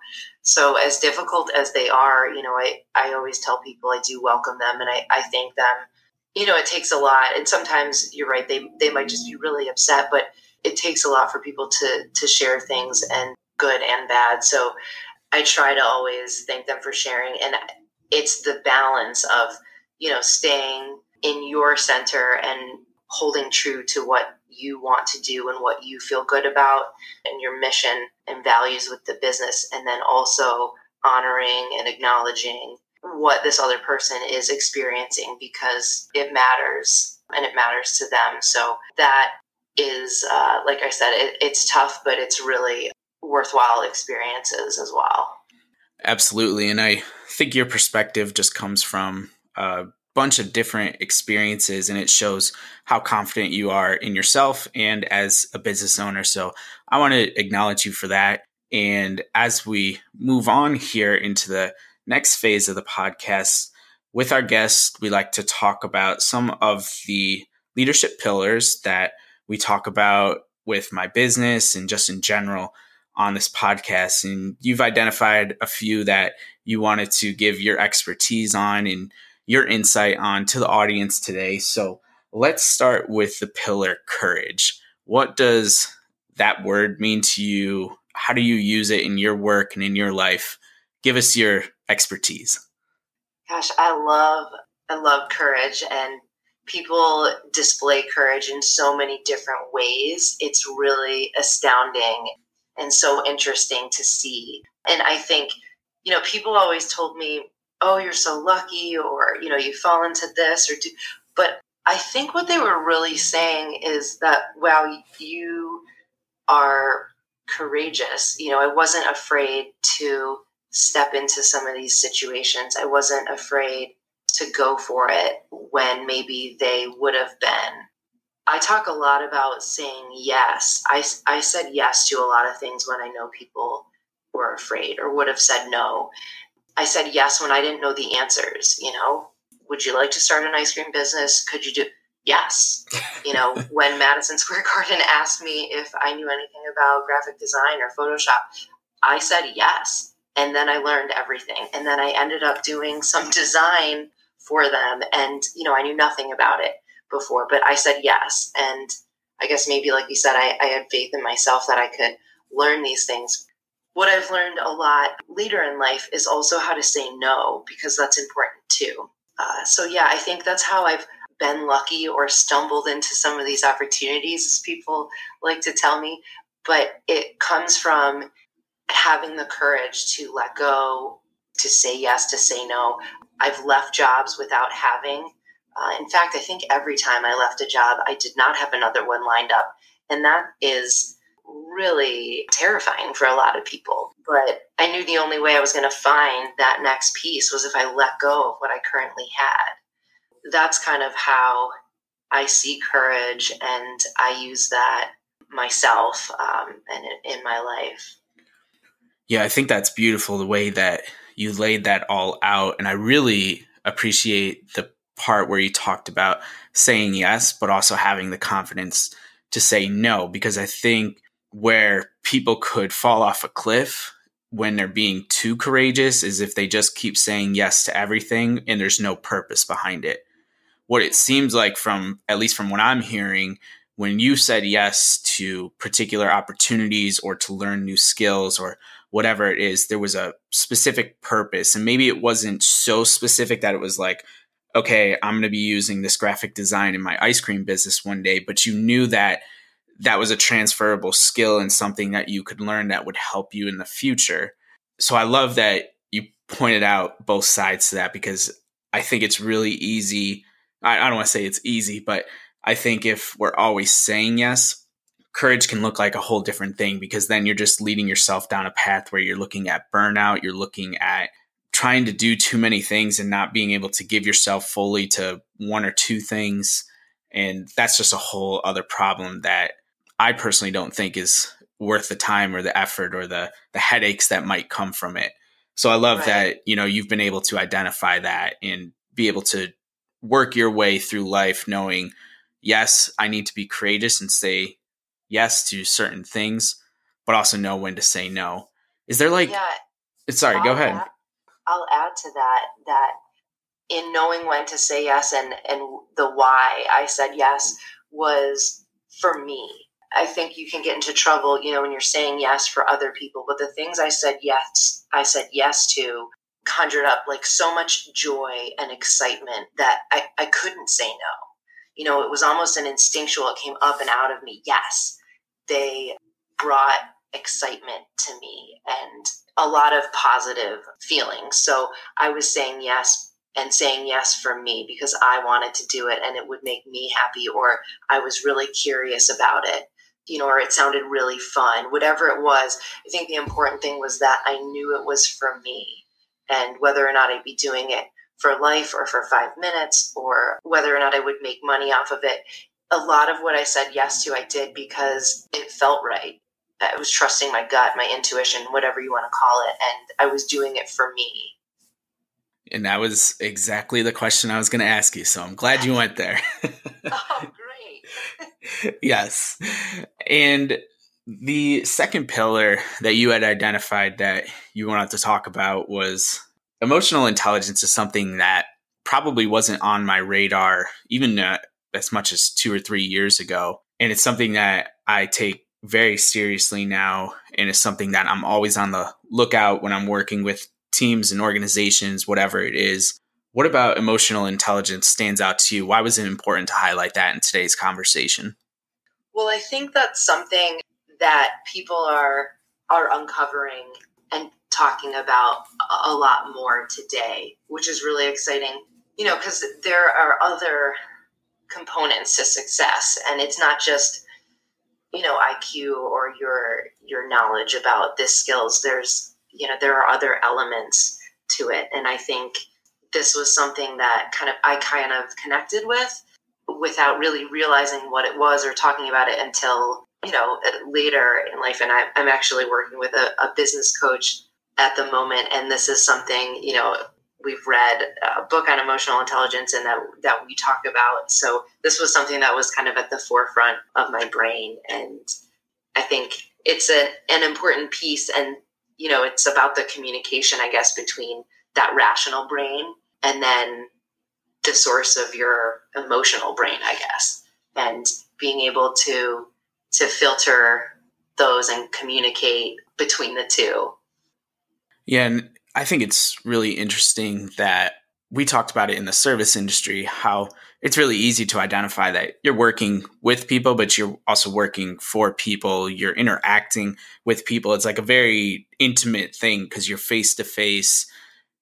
So, as difficult as they are, you know, I, I always tell people I do welcome them and I, I thank them. You know, it takes a lot. And sometimes you're right, they, they might just be really upset, but it takes a lot for people to, to share things and good and bad. So, I try to always thank them for sharing. And it's the balance of you know staying in your center and holding true to what you want to do and what you feel good about and your mission and values with the business and then also honoring and acknowledging what this other person is experiencing because it matters and it matters to them. So that is uh, like i said it, it's tough but it's really worthwhile experiences as well. Absolutely. And i think your perspective just comes from a bunch of different experiences and it shows how confident you are in yourself and as a business owner. So I want to acknowledge you for that. And as we move on here into the next phase of the podcast, with our guests, we like to talk about some of the leadership pillars that we talk about with my business and just in general on this podcast. And you've identified a few that you wanted to give your expertise on and your insight on to the audience today. So let's start with the pillar courage. What does that word mean to you? How do you use it in your work and in your life? Give us your expertise. Gosh, I love I love courage and people display courage in so many different ways. It's really astounding and so interesting to see. And I think, you know, people always told me, oh, you're so lucky, or, you know, you fall into this, or do, but I think what they were really saying is that, wow, you are courageous. You know, I wasn't afraid to step into some of these situations. I wasn't afraid to go for it when maybe they would have been. I talk a lot about saying yes. I, I said yes to a lot of things when I know people were afraid or would have said no. I said yes when I didn't know the answers, you know. Would you like to start an ice cream business? Could you do yes. You know, when Madison Square Garden asked me if I knew anything about graphic design or Photoshop, I said yes. And then I learned everything. And then I ended up doing some design for them. And, you know, I knew nothing about it before, but I said yes. And I guess maybe, like you said, I, I had faith in myself that I could learn these things. What I've learned a lot later in life is also how to say no, because that's important too. Uh, so, yeah, I think that's how I've been lucky or stumbled into some of these opportunities, as people like to tell me. But it comes from having the courage to let go, to say yes, to say no. I've left jobs without having. Uh, in fact, I think every time I left a job, I did not have another one lined up. And that is really terrifying for a lot of people. But I knew the only way I was going to find that next piece was if I let go of what I currently had. That's kind of how I see courage, and I use that myself um, and in my life. Yeah, I think that's beautiful the way that you laid that all out. And I really appreciate the part where you talked about saying yes, but also having the confidence to say no, because I think where people could fall off a cliff when they're being too courageous is if they just keep saying yes to everything and there's no purpose behind it. What it seems like from at least from what I'm hearing, when you said yes to particular opportunities or to learn new skills or whatever it is, there was a specific purpose. And maybe it wasn't so specific that it was like, okay, I'm going to be using this graphic design in my ice cream business one day, but you knew that that was a transferable skill and something that you could learn that would help you in the future. So I love that you pointed out both sides to that because I think it's really easy. I, I don't want to say it's easy, but I think if we're always saying yes, courage can look like a whole different thing because then you're just leading yourself down a path where you're looking at burnout, you're looking at trying to do too many things and not being able to give yourself fully to one or two things. And that's just a whole other problem that I personally don't think is worth the time or the effort or the the headaches that might come from it. So I love right. that, you know, you've been able to identify that and be able to work your way through life knowing yes, I need to be courageous and say yes to certain things, but also know when to say no. Is there like, yeah, sorry, I'll go ahead. Add, I'll add to that that in knowing when to say yes and and the why I said yes was for me. I think you can get into trouble, you know, when you're saying yes for other people. But the things I said yes, I said yes to conjured up like so much joy and excitement that I, I couldn't say no. You know, it was almost an instinctual, it came up and out of me, yes they brought excitement to me and a lot of positive feelings. So I was saying yes and saying yes for me because I wanted to do it and it would make me happy, or I was really curious about it, you know, or it sounded really fun. Whatever it was, I think the important thing was that I knew it was for me and whether or not I'd be doing it for life or for five minutes or whether or not I would make money off of it a lot of what I said yes to, I did because it felt right. I was trusting my gut, my intuition, whatever you want to call it, and I was doing it for me. And that was exactly the question I was going to ask you. So I'm glad you went there. oh, great. Yes. And the second pillar that you had identified that you wanted to talk about was emotional intelligence is something that probably wasn't on my radar even uh, as much as two or three years ago. And it's something that I take very seriously now. And it's something that I'm always on the lookout when I'm working with teams and organizations, whatever it is. What about emotional intelligence stands out to you? Why was it important to highlight that in today's conversation? Well, I think that's something that people are are uncovering and talking about a lot more today, which is really exciting. You know, because there are other components to success and it's not just you know IQ or your your knowledge about this skills there's you know there are other elements to it and I think this was something that kind of I kind of connected with without really realizing what it was or talking about it until you know, later in life, and I, I'm actually working with a, a business coach at the moment, and this is something, you know, we've read a book on emotional intelligence and that that we talk about. So this was something that was kind of at the forefront of my brain, and I think it's a, an important piece. And you know, it's about the communication, I guess, between that rational brain and then the source of your emotional brain, I guess, and being able to to filter those and communicate between the two. Yeah, and I think it's really interesting that we talked about it in the service industry how it's really easy to identify that you're working with people but you're also working for people. You're interacting with people. It's like a very intimate thing because you're face to face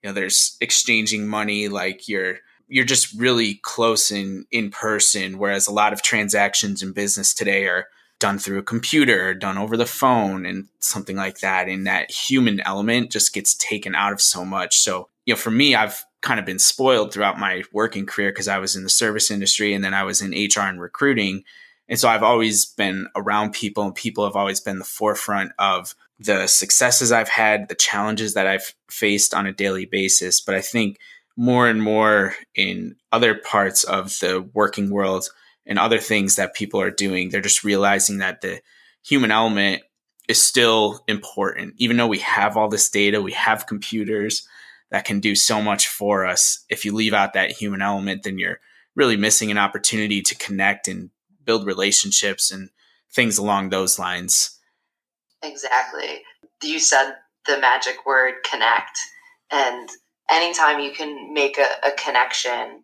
you know there's exchanging money like you're you're just really close in in person whereas a lot of transactions in business today are done through a computer, done over the phone, and something like that. And that human element just gets taken out of so much. So, you know, for me, I've kind of been spoiled throughout my working career because I was in the service industry and then I was in HR and recruiting. And so I've always been around people, and people have always been the forefront of the successes I've had, the challenges that I've faced on a daily basis. But I think more and more in other parts of the working world, and other things that people are doing. They're just realizing that the human element is still important. Even though we have all this data, we have computers that can do so much for us. If you leave out that human element, then you're really missing an opportunity to connect and build relationships and things along those lines. Exactly. You said the magic word connect. And anytime you can make a, a connection,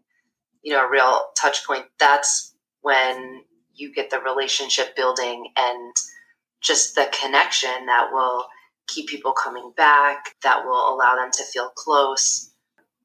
you know, a real touch point, that's when you get the relationship building and just the connection that will keep people coming back, that will allow them to feel close.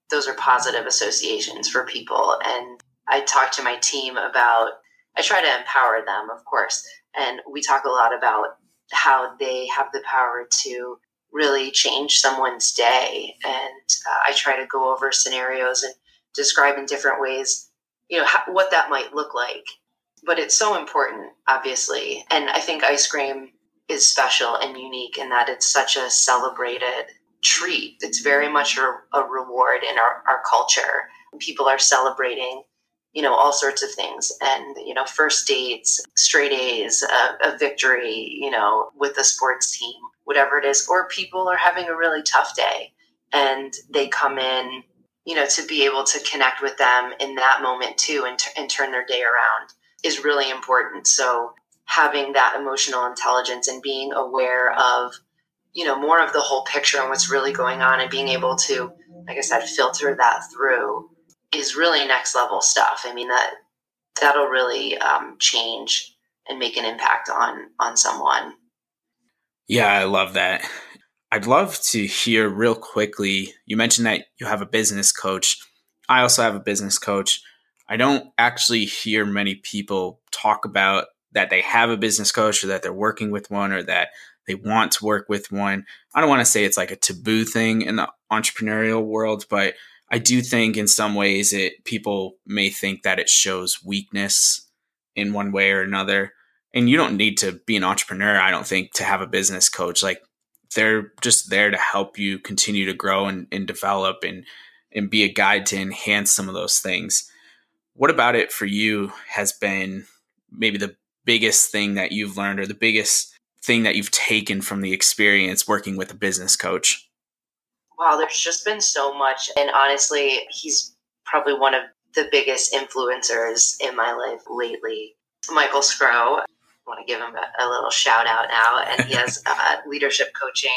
Those are positive associations for people. And I talk to my team about, I try to empower them, of course. And we talk a lot about how they have the power to really change someone's day. And uh, I try to go over scenarios and describe in different ways you know how, what that might look like. But it's so important obviously. And i think ice cream is special and unique in that it's such a celebrated treat. It's very much a, a reward in our, our culture. People are celebrating you know all sorts of things and you know first dates straight a's a, a victory you know with the sports team whatever it is or people are having a really tough day and they come in you know, to be able to connect with them in that moment too and, t- and turn their day around is really important. So having that emotional intelligence and being aware of, you know, more of the whole picture and what's really going on and being able to, like I said, filter that through is really next level stuff. I mean, that that'll really um, change and make an impact on on someone. Yeah, I love that. I'd love to hear real quickly. You mentioned that you have a business coach. I also have a business coach. I don't actually hear many people talk about that they have a business coach or that they're working with one or that they want to work with one. I don't want to say it's like a taboo thing in the entrepreneurial world, but I do think in some ways it people may think that it shows weakness in one way or another. And you don't need to be an entrepreneur, I don't think, to have a business coach. Like they're just there to help you continue to grow and, and develop and and be a guide to enhance some of those things. What about it for you has been maybe the biggest thing that you've learned or the biggest thing that you've taken from the experience working with a business coach? Wow, there's just been so much. And honestly, he's probably one of the biggest influencers in my life lately. Michael Scrow, I want to give him a, a, little shout out now, and he has uh, leadership coaching.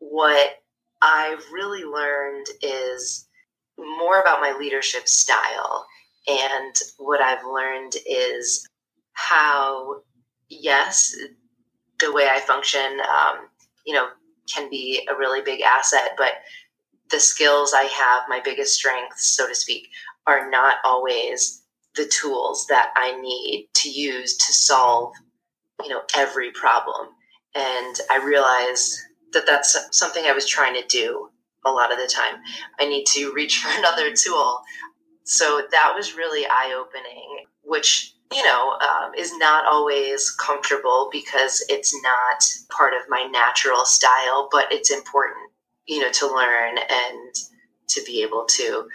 What I've really learned is more about my leadership style, and what I've learned is how, yes, the way I function, um, you know, can be a really big asset, but the skills I have, my biggest strengths, so to speak, are not always the tools that I need to use to solve you know every problem. And i realized that that's something i was trying to do a lot of the time. I need to reach for another tool. So that was really eye-opening which you know, um, is not always comfortable because it's not part of my natural style, but it's important, you know, to learn and to be able to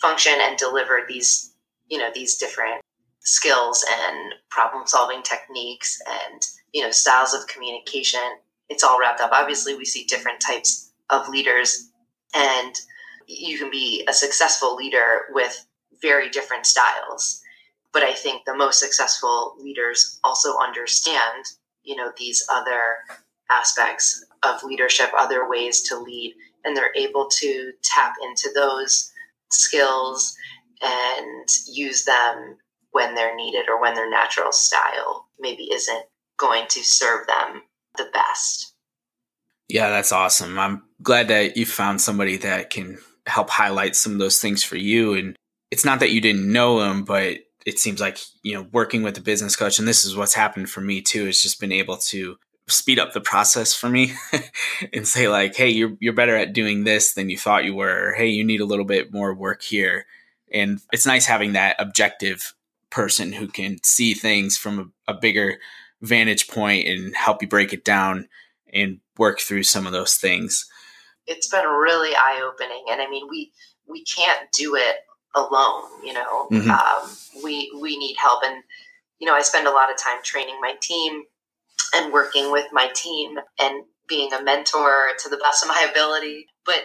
function and deliver these, you know, these different skills and problem solving techniques and, you know, styles of communication. It's all wrapped up. Obviously, we see different types of leaders, and you can be a successful leader with very different styles but I think the most successful leaders also understand, you know, these other aspects of leadership, other ways to lead, and they're able to tap into those skills and use them when they're needed or when their natural style maybe isn't going to serve them the best. Yeah, that's awesome. I'm glad that you found somebody that can help highlight some of those things for you. And it's not that you didn't know them, but it seems like you know working with a business coach and this is what's happened for me too is just been able to speed up the process for me and say like hey you're you're better at doing this than you thought you were. Hey you need a little bit more work here. And it's nice having that objective person who can see things from a, a bigger vantage point and help you break it down and work through some of those things. It's been really eye-opening and i mean we we can't do it alone. You know, mm-hmm. um, we we need help, and you know, I spend a lot of time training my team and working with my team and being a mentor to the best of my ability. But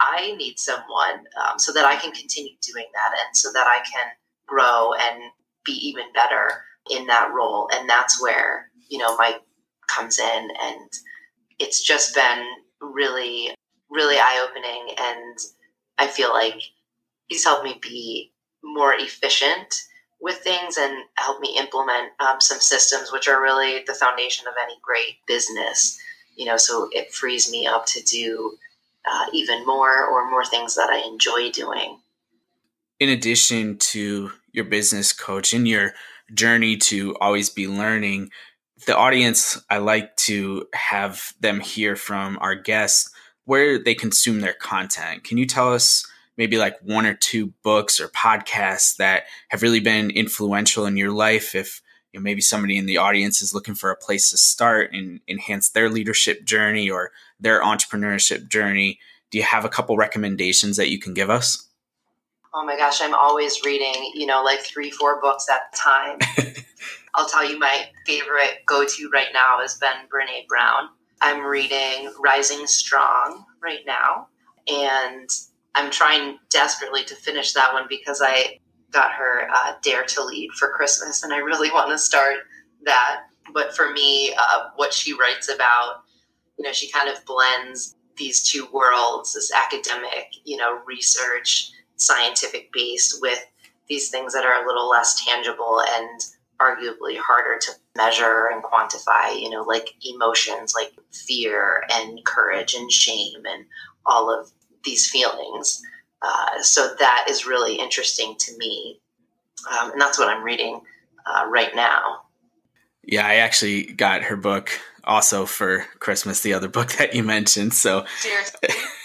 I need someone um, so that I can continue doing that, and so that I can grow and be even better in that role. And that's where you know Mike comes in, and it's just been really, really eye opening, and I feel like he's helped me be more efficient with things and help me implement um, some systems which are really the foundation of any great business. You know so it frees me up to do uh, even more or more things that i enjoy doing. In addition to your business coach and your journey to always be learning the audience i like to have them hear from our guests where they consume their content. Can you tell us maybe like one or two books or podcasts that have really been influential in your life if you know, maybe somebody in the audience is looking for a place to start and enhance their leadership journey or their entrepreneurship journey. Do you have a couple recommendations that you can give us? Oh my gosh i'm always reading you know like three four books at a time. I'll tell you my favorite go-to right now is ben brene brown. I'm reading rising strong right now and I'm trying desperately to finish that one because I got her uh, Dare to Lead for Christmas, and I really want to start that. But for me, uh, what she writes about, you know, she kind of blends these two worlds, this academic, you know, research, scientific based, with these things that are a little less tangible and arguably harder to measure and quantify, you know, like emotions like fear and courage and shame and all of these feelings. Uh, so that is really interesting to me. Um, and that's what I'm reading uh, right now. Yeah, I actually got her book also for Christmas, the other book that you mentioned. So,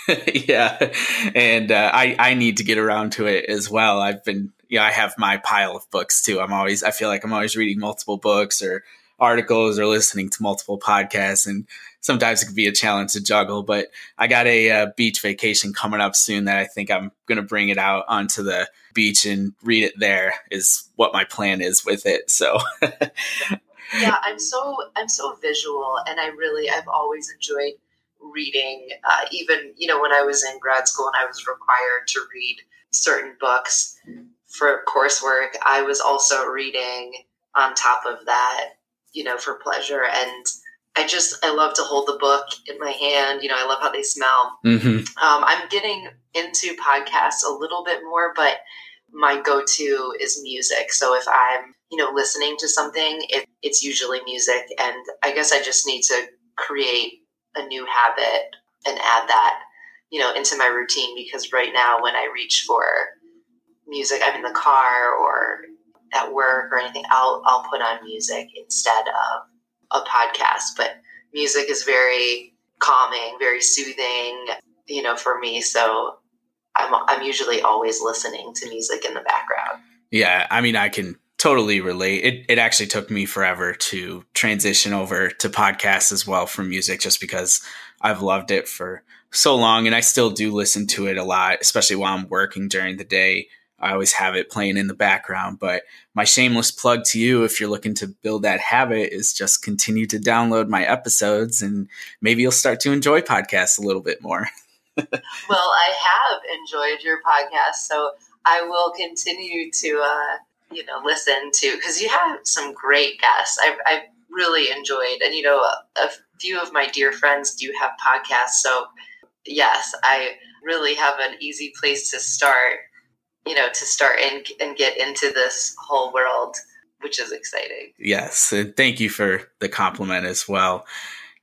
yeah, and uh, I I need to get around to it as well. I've been, yeah, I have my pile of books too. I'm always, I feel like I'm always reading multiple books or articles or listening to multiple podcasts, and sometimes it can be a challenge to juggle. But I got a, uh, beach vacation coming up soon that I think I'm going to bring it out onto the beach and read it there. Is what my plan is with it. So. yeah, I'm so I'm so visual, and I really I've always enjoyed reading. Uh, even you know when I was in grad school and I was required to read certain books for coursework, I was also reading on top of that, you know, for pleasure and I just I love to hold the book in my hand. You know, I love how they smell. Mm-hmm. Um, I'm getting into podcasts a little bit more, but my go-to is music. So if I'm you know listening to something, it, it's usually music, and I guess I just need to create a new habit and add that you know into my routine because right now when I reach for music, I'm in the car or at work or anything, I'll I'll put on music instead of a podcast, but music is very calming, very soothing, you know, for me. So I'm, I'm usually always listening to music in the background. Yeah. I mean, I can totally relate. It it actually took me forever to transition over to podcasts as well from music just because I've loved it for so long and I still do listen to it a lot, especially while I'm working during the day. I always have it playing in the background, but my shameless plug to you if you're looking to build that habit is just continue to download my episodes and maybe you'll start to enjoy podcasts a little bit more. well, I have enjoyed your podcast, so I will continue to uh, you know listen to because you have some great guests. I've, I've really enjoyed, and you know, a, a few of my dear friends do have podcasts. So yes, I really have an easy place to start. You know, to start and and get into this whole world, which is exciting. Yes, and thank you for the compliment as well.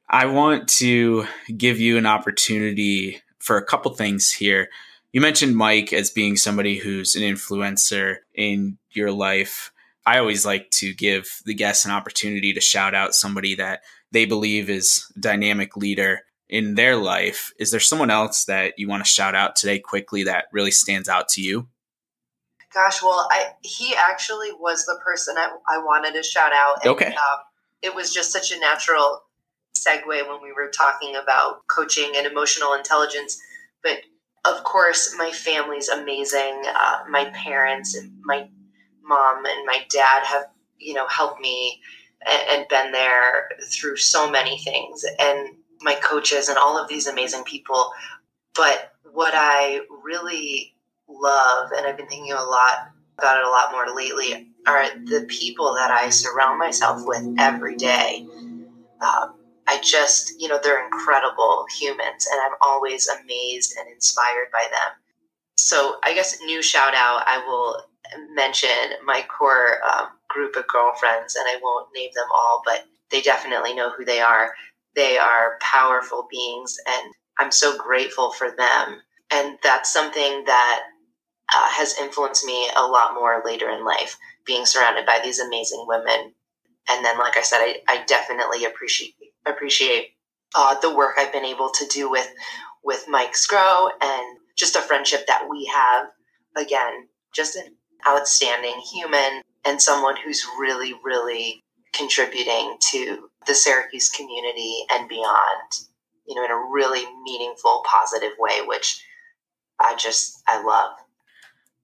I want to give you an opportunity for a couple things here. You mentioned Mike as being somebody who's an influencer in your life. I always like to give the guests an opportunity to shout out somebody that they believe is a dynamic leader in their life. Is there someone else that you want to shout out today quickly that really stands out to you? Gosh, well, I he actually was the person I, I wanted to shout out. And, okay. Um, it was just such a natural segue when we were talking about coaching and emotional intelligence. But of course, my family's amazing. Uh, my parents, my mom, and my dad have, you know, helped me and, and been there through so many things. And my coaches and all of these amazing people. But what I really love, and I've been thinking a lot about it a lot more lately, are the people that I surround myself with every day. Um, I just, you know, they're incredible humans, and I'm always amazed and inspired by them. So, I guess new shout out, I will mention my core um, group of girlfriends, and I won't name them all, but they definitely know who they are. They are powerful beings, and I'm so grateful for them. And that's something that uh, has influenced me a lot more later in life, being surrounded by these amazing women. And then, like I said, I, I definitely appreciate appreciate uh, the work I've been able to do with with Mike Scrow and just a friendship that we have. Again, just an outstanding human and someone who's really, really contributing to the Syracuse community and beyond, you know, in a really meaningful, positive way, which I just, I love.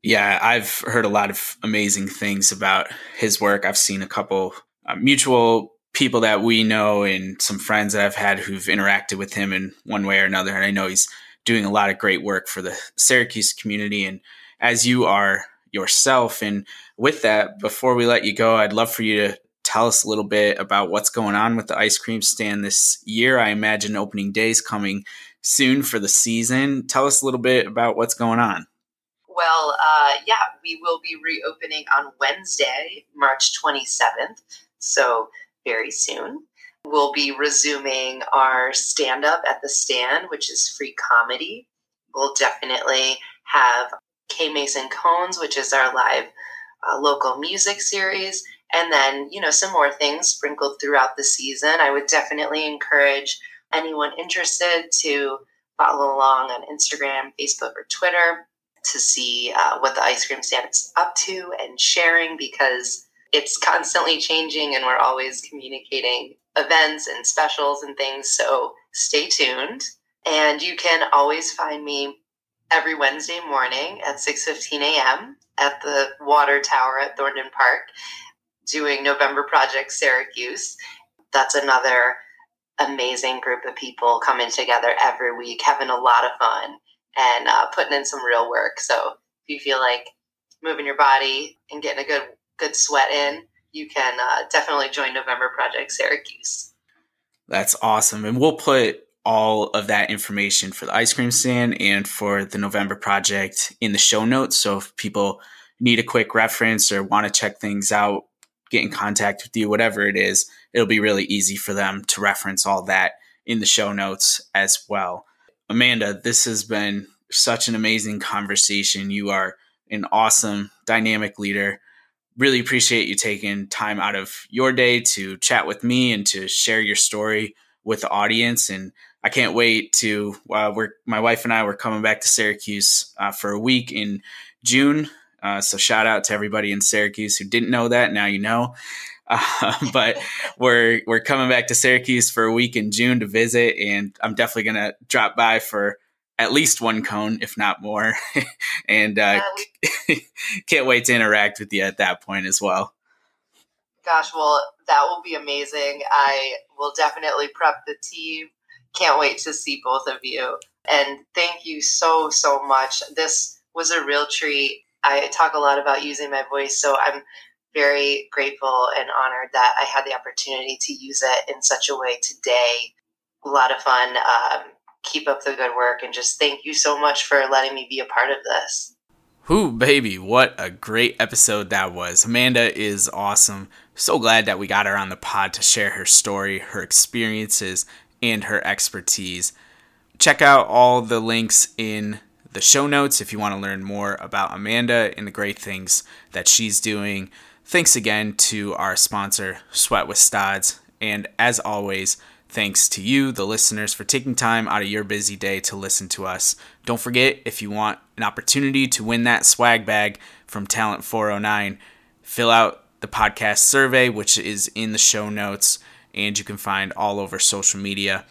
Yeah, I've heard a lot of amazing things about his work. I've seen a couple uh, mutual people that we know and some friends that I've had who've interacted with him in one way or another. And I know he's doing a lot of great work for the Syracuse community. And as you are yourself, and with that, before we let you go, I'd love for you to tell us a little bit about what's going on with the ice cream stand this year. I imagine opening day is coming soon for the season. Tell us a little bit about what's going on. Well, uh, yeah, we will be reopening on Wednesday, March 27th. So very soon. We'll be resuming our stand up at the stand, which is free comedy. We'll definitely have K Mason Cones, which is our live uh, local music series, and then, you know, some more things sprinkled throughout the season. I would definitely encourage anyone interested to follow along on Instagram, Facebook, or Twitter to see uh, what the ice cream stand is up to and sharing because it's constantly changing and we're always communicating events and specials and things. So stay tuned. And you can always find me every Wednesday morning at 6:15 a.m. at the water tower at Thornden Park doing November Project Syracuse. That's another amazing group of people coming together every week, having a lot of fun and uh, putting in some real work. So if you feel like moving your body and getting a good good sweat in, you can uh, definitely join November Project Syracuse. That's awesome. And we'll put all of that information for the ice cream stand and for the November project in the show notes. So if people need a quick reference or want to check things out, get in contact with you, whatever it is, it'll be really easy for them to reference all that in the show notes as well. Amanda, this has been such an amazing conversation. You are an awesome, dynamic leader really appreciate you taking time out of your day to chat with me and to share your story with the audience. And I can't wait to, uh, we're, my wife and I were coming back to Syracuse uh, for a week in June Uh, so shout out to everybody in Syracuse who didn't know that. Now you know. Uh, but we're we're coming back to Syracuse for a week in June to visit, and I'm definitely gonna drop by for at least one cone, if not more. and uh, can't wait to interact with you at that point as well. Gosh, well, that will be amazing. I will definitely prep the team. Can't wait to see both of you. And thank you so, so much. This was a real treat. I talk a lot about using my voice, so I'm very grateful and honored that I had the opportunity to use it in such a way today. A lot of fun. Um, keep up the good work and just thank you so much for letting me be a part of this. Whoo, baby, what a great episode that was. Amanda is awesome. So glad that we got her on the pod to share her story, her experiences, and her expertise. Check out all the links in the show notes if you want to learn more about Amanda and the great things that she's doing. Thanks again to our sponsor, Sweat with Stods. And as always, Thanks to you, the listeners, for taking time out of your busy day to listen to us. Don't forget, if you want an opportunity to win that swag bag from Talent 409, fill out the podcast survey, which is in the show notes, and you can find all over social media.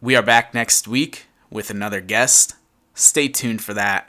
We are back next week with another guest. Stay tuned for that.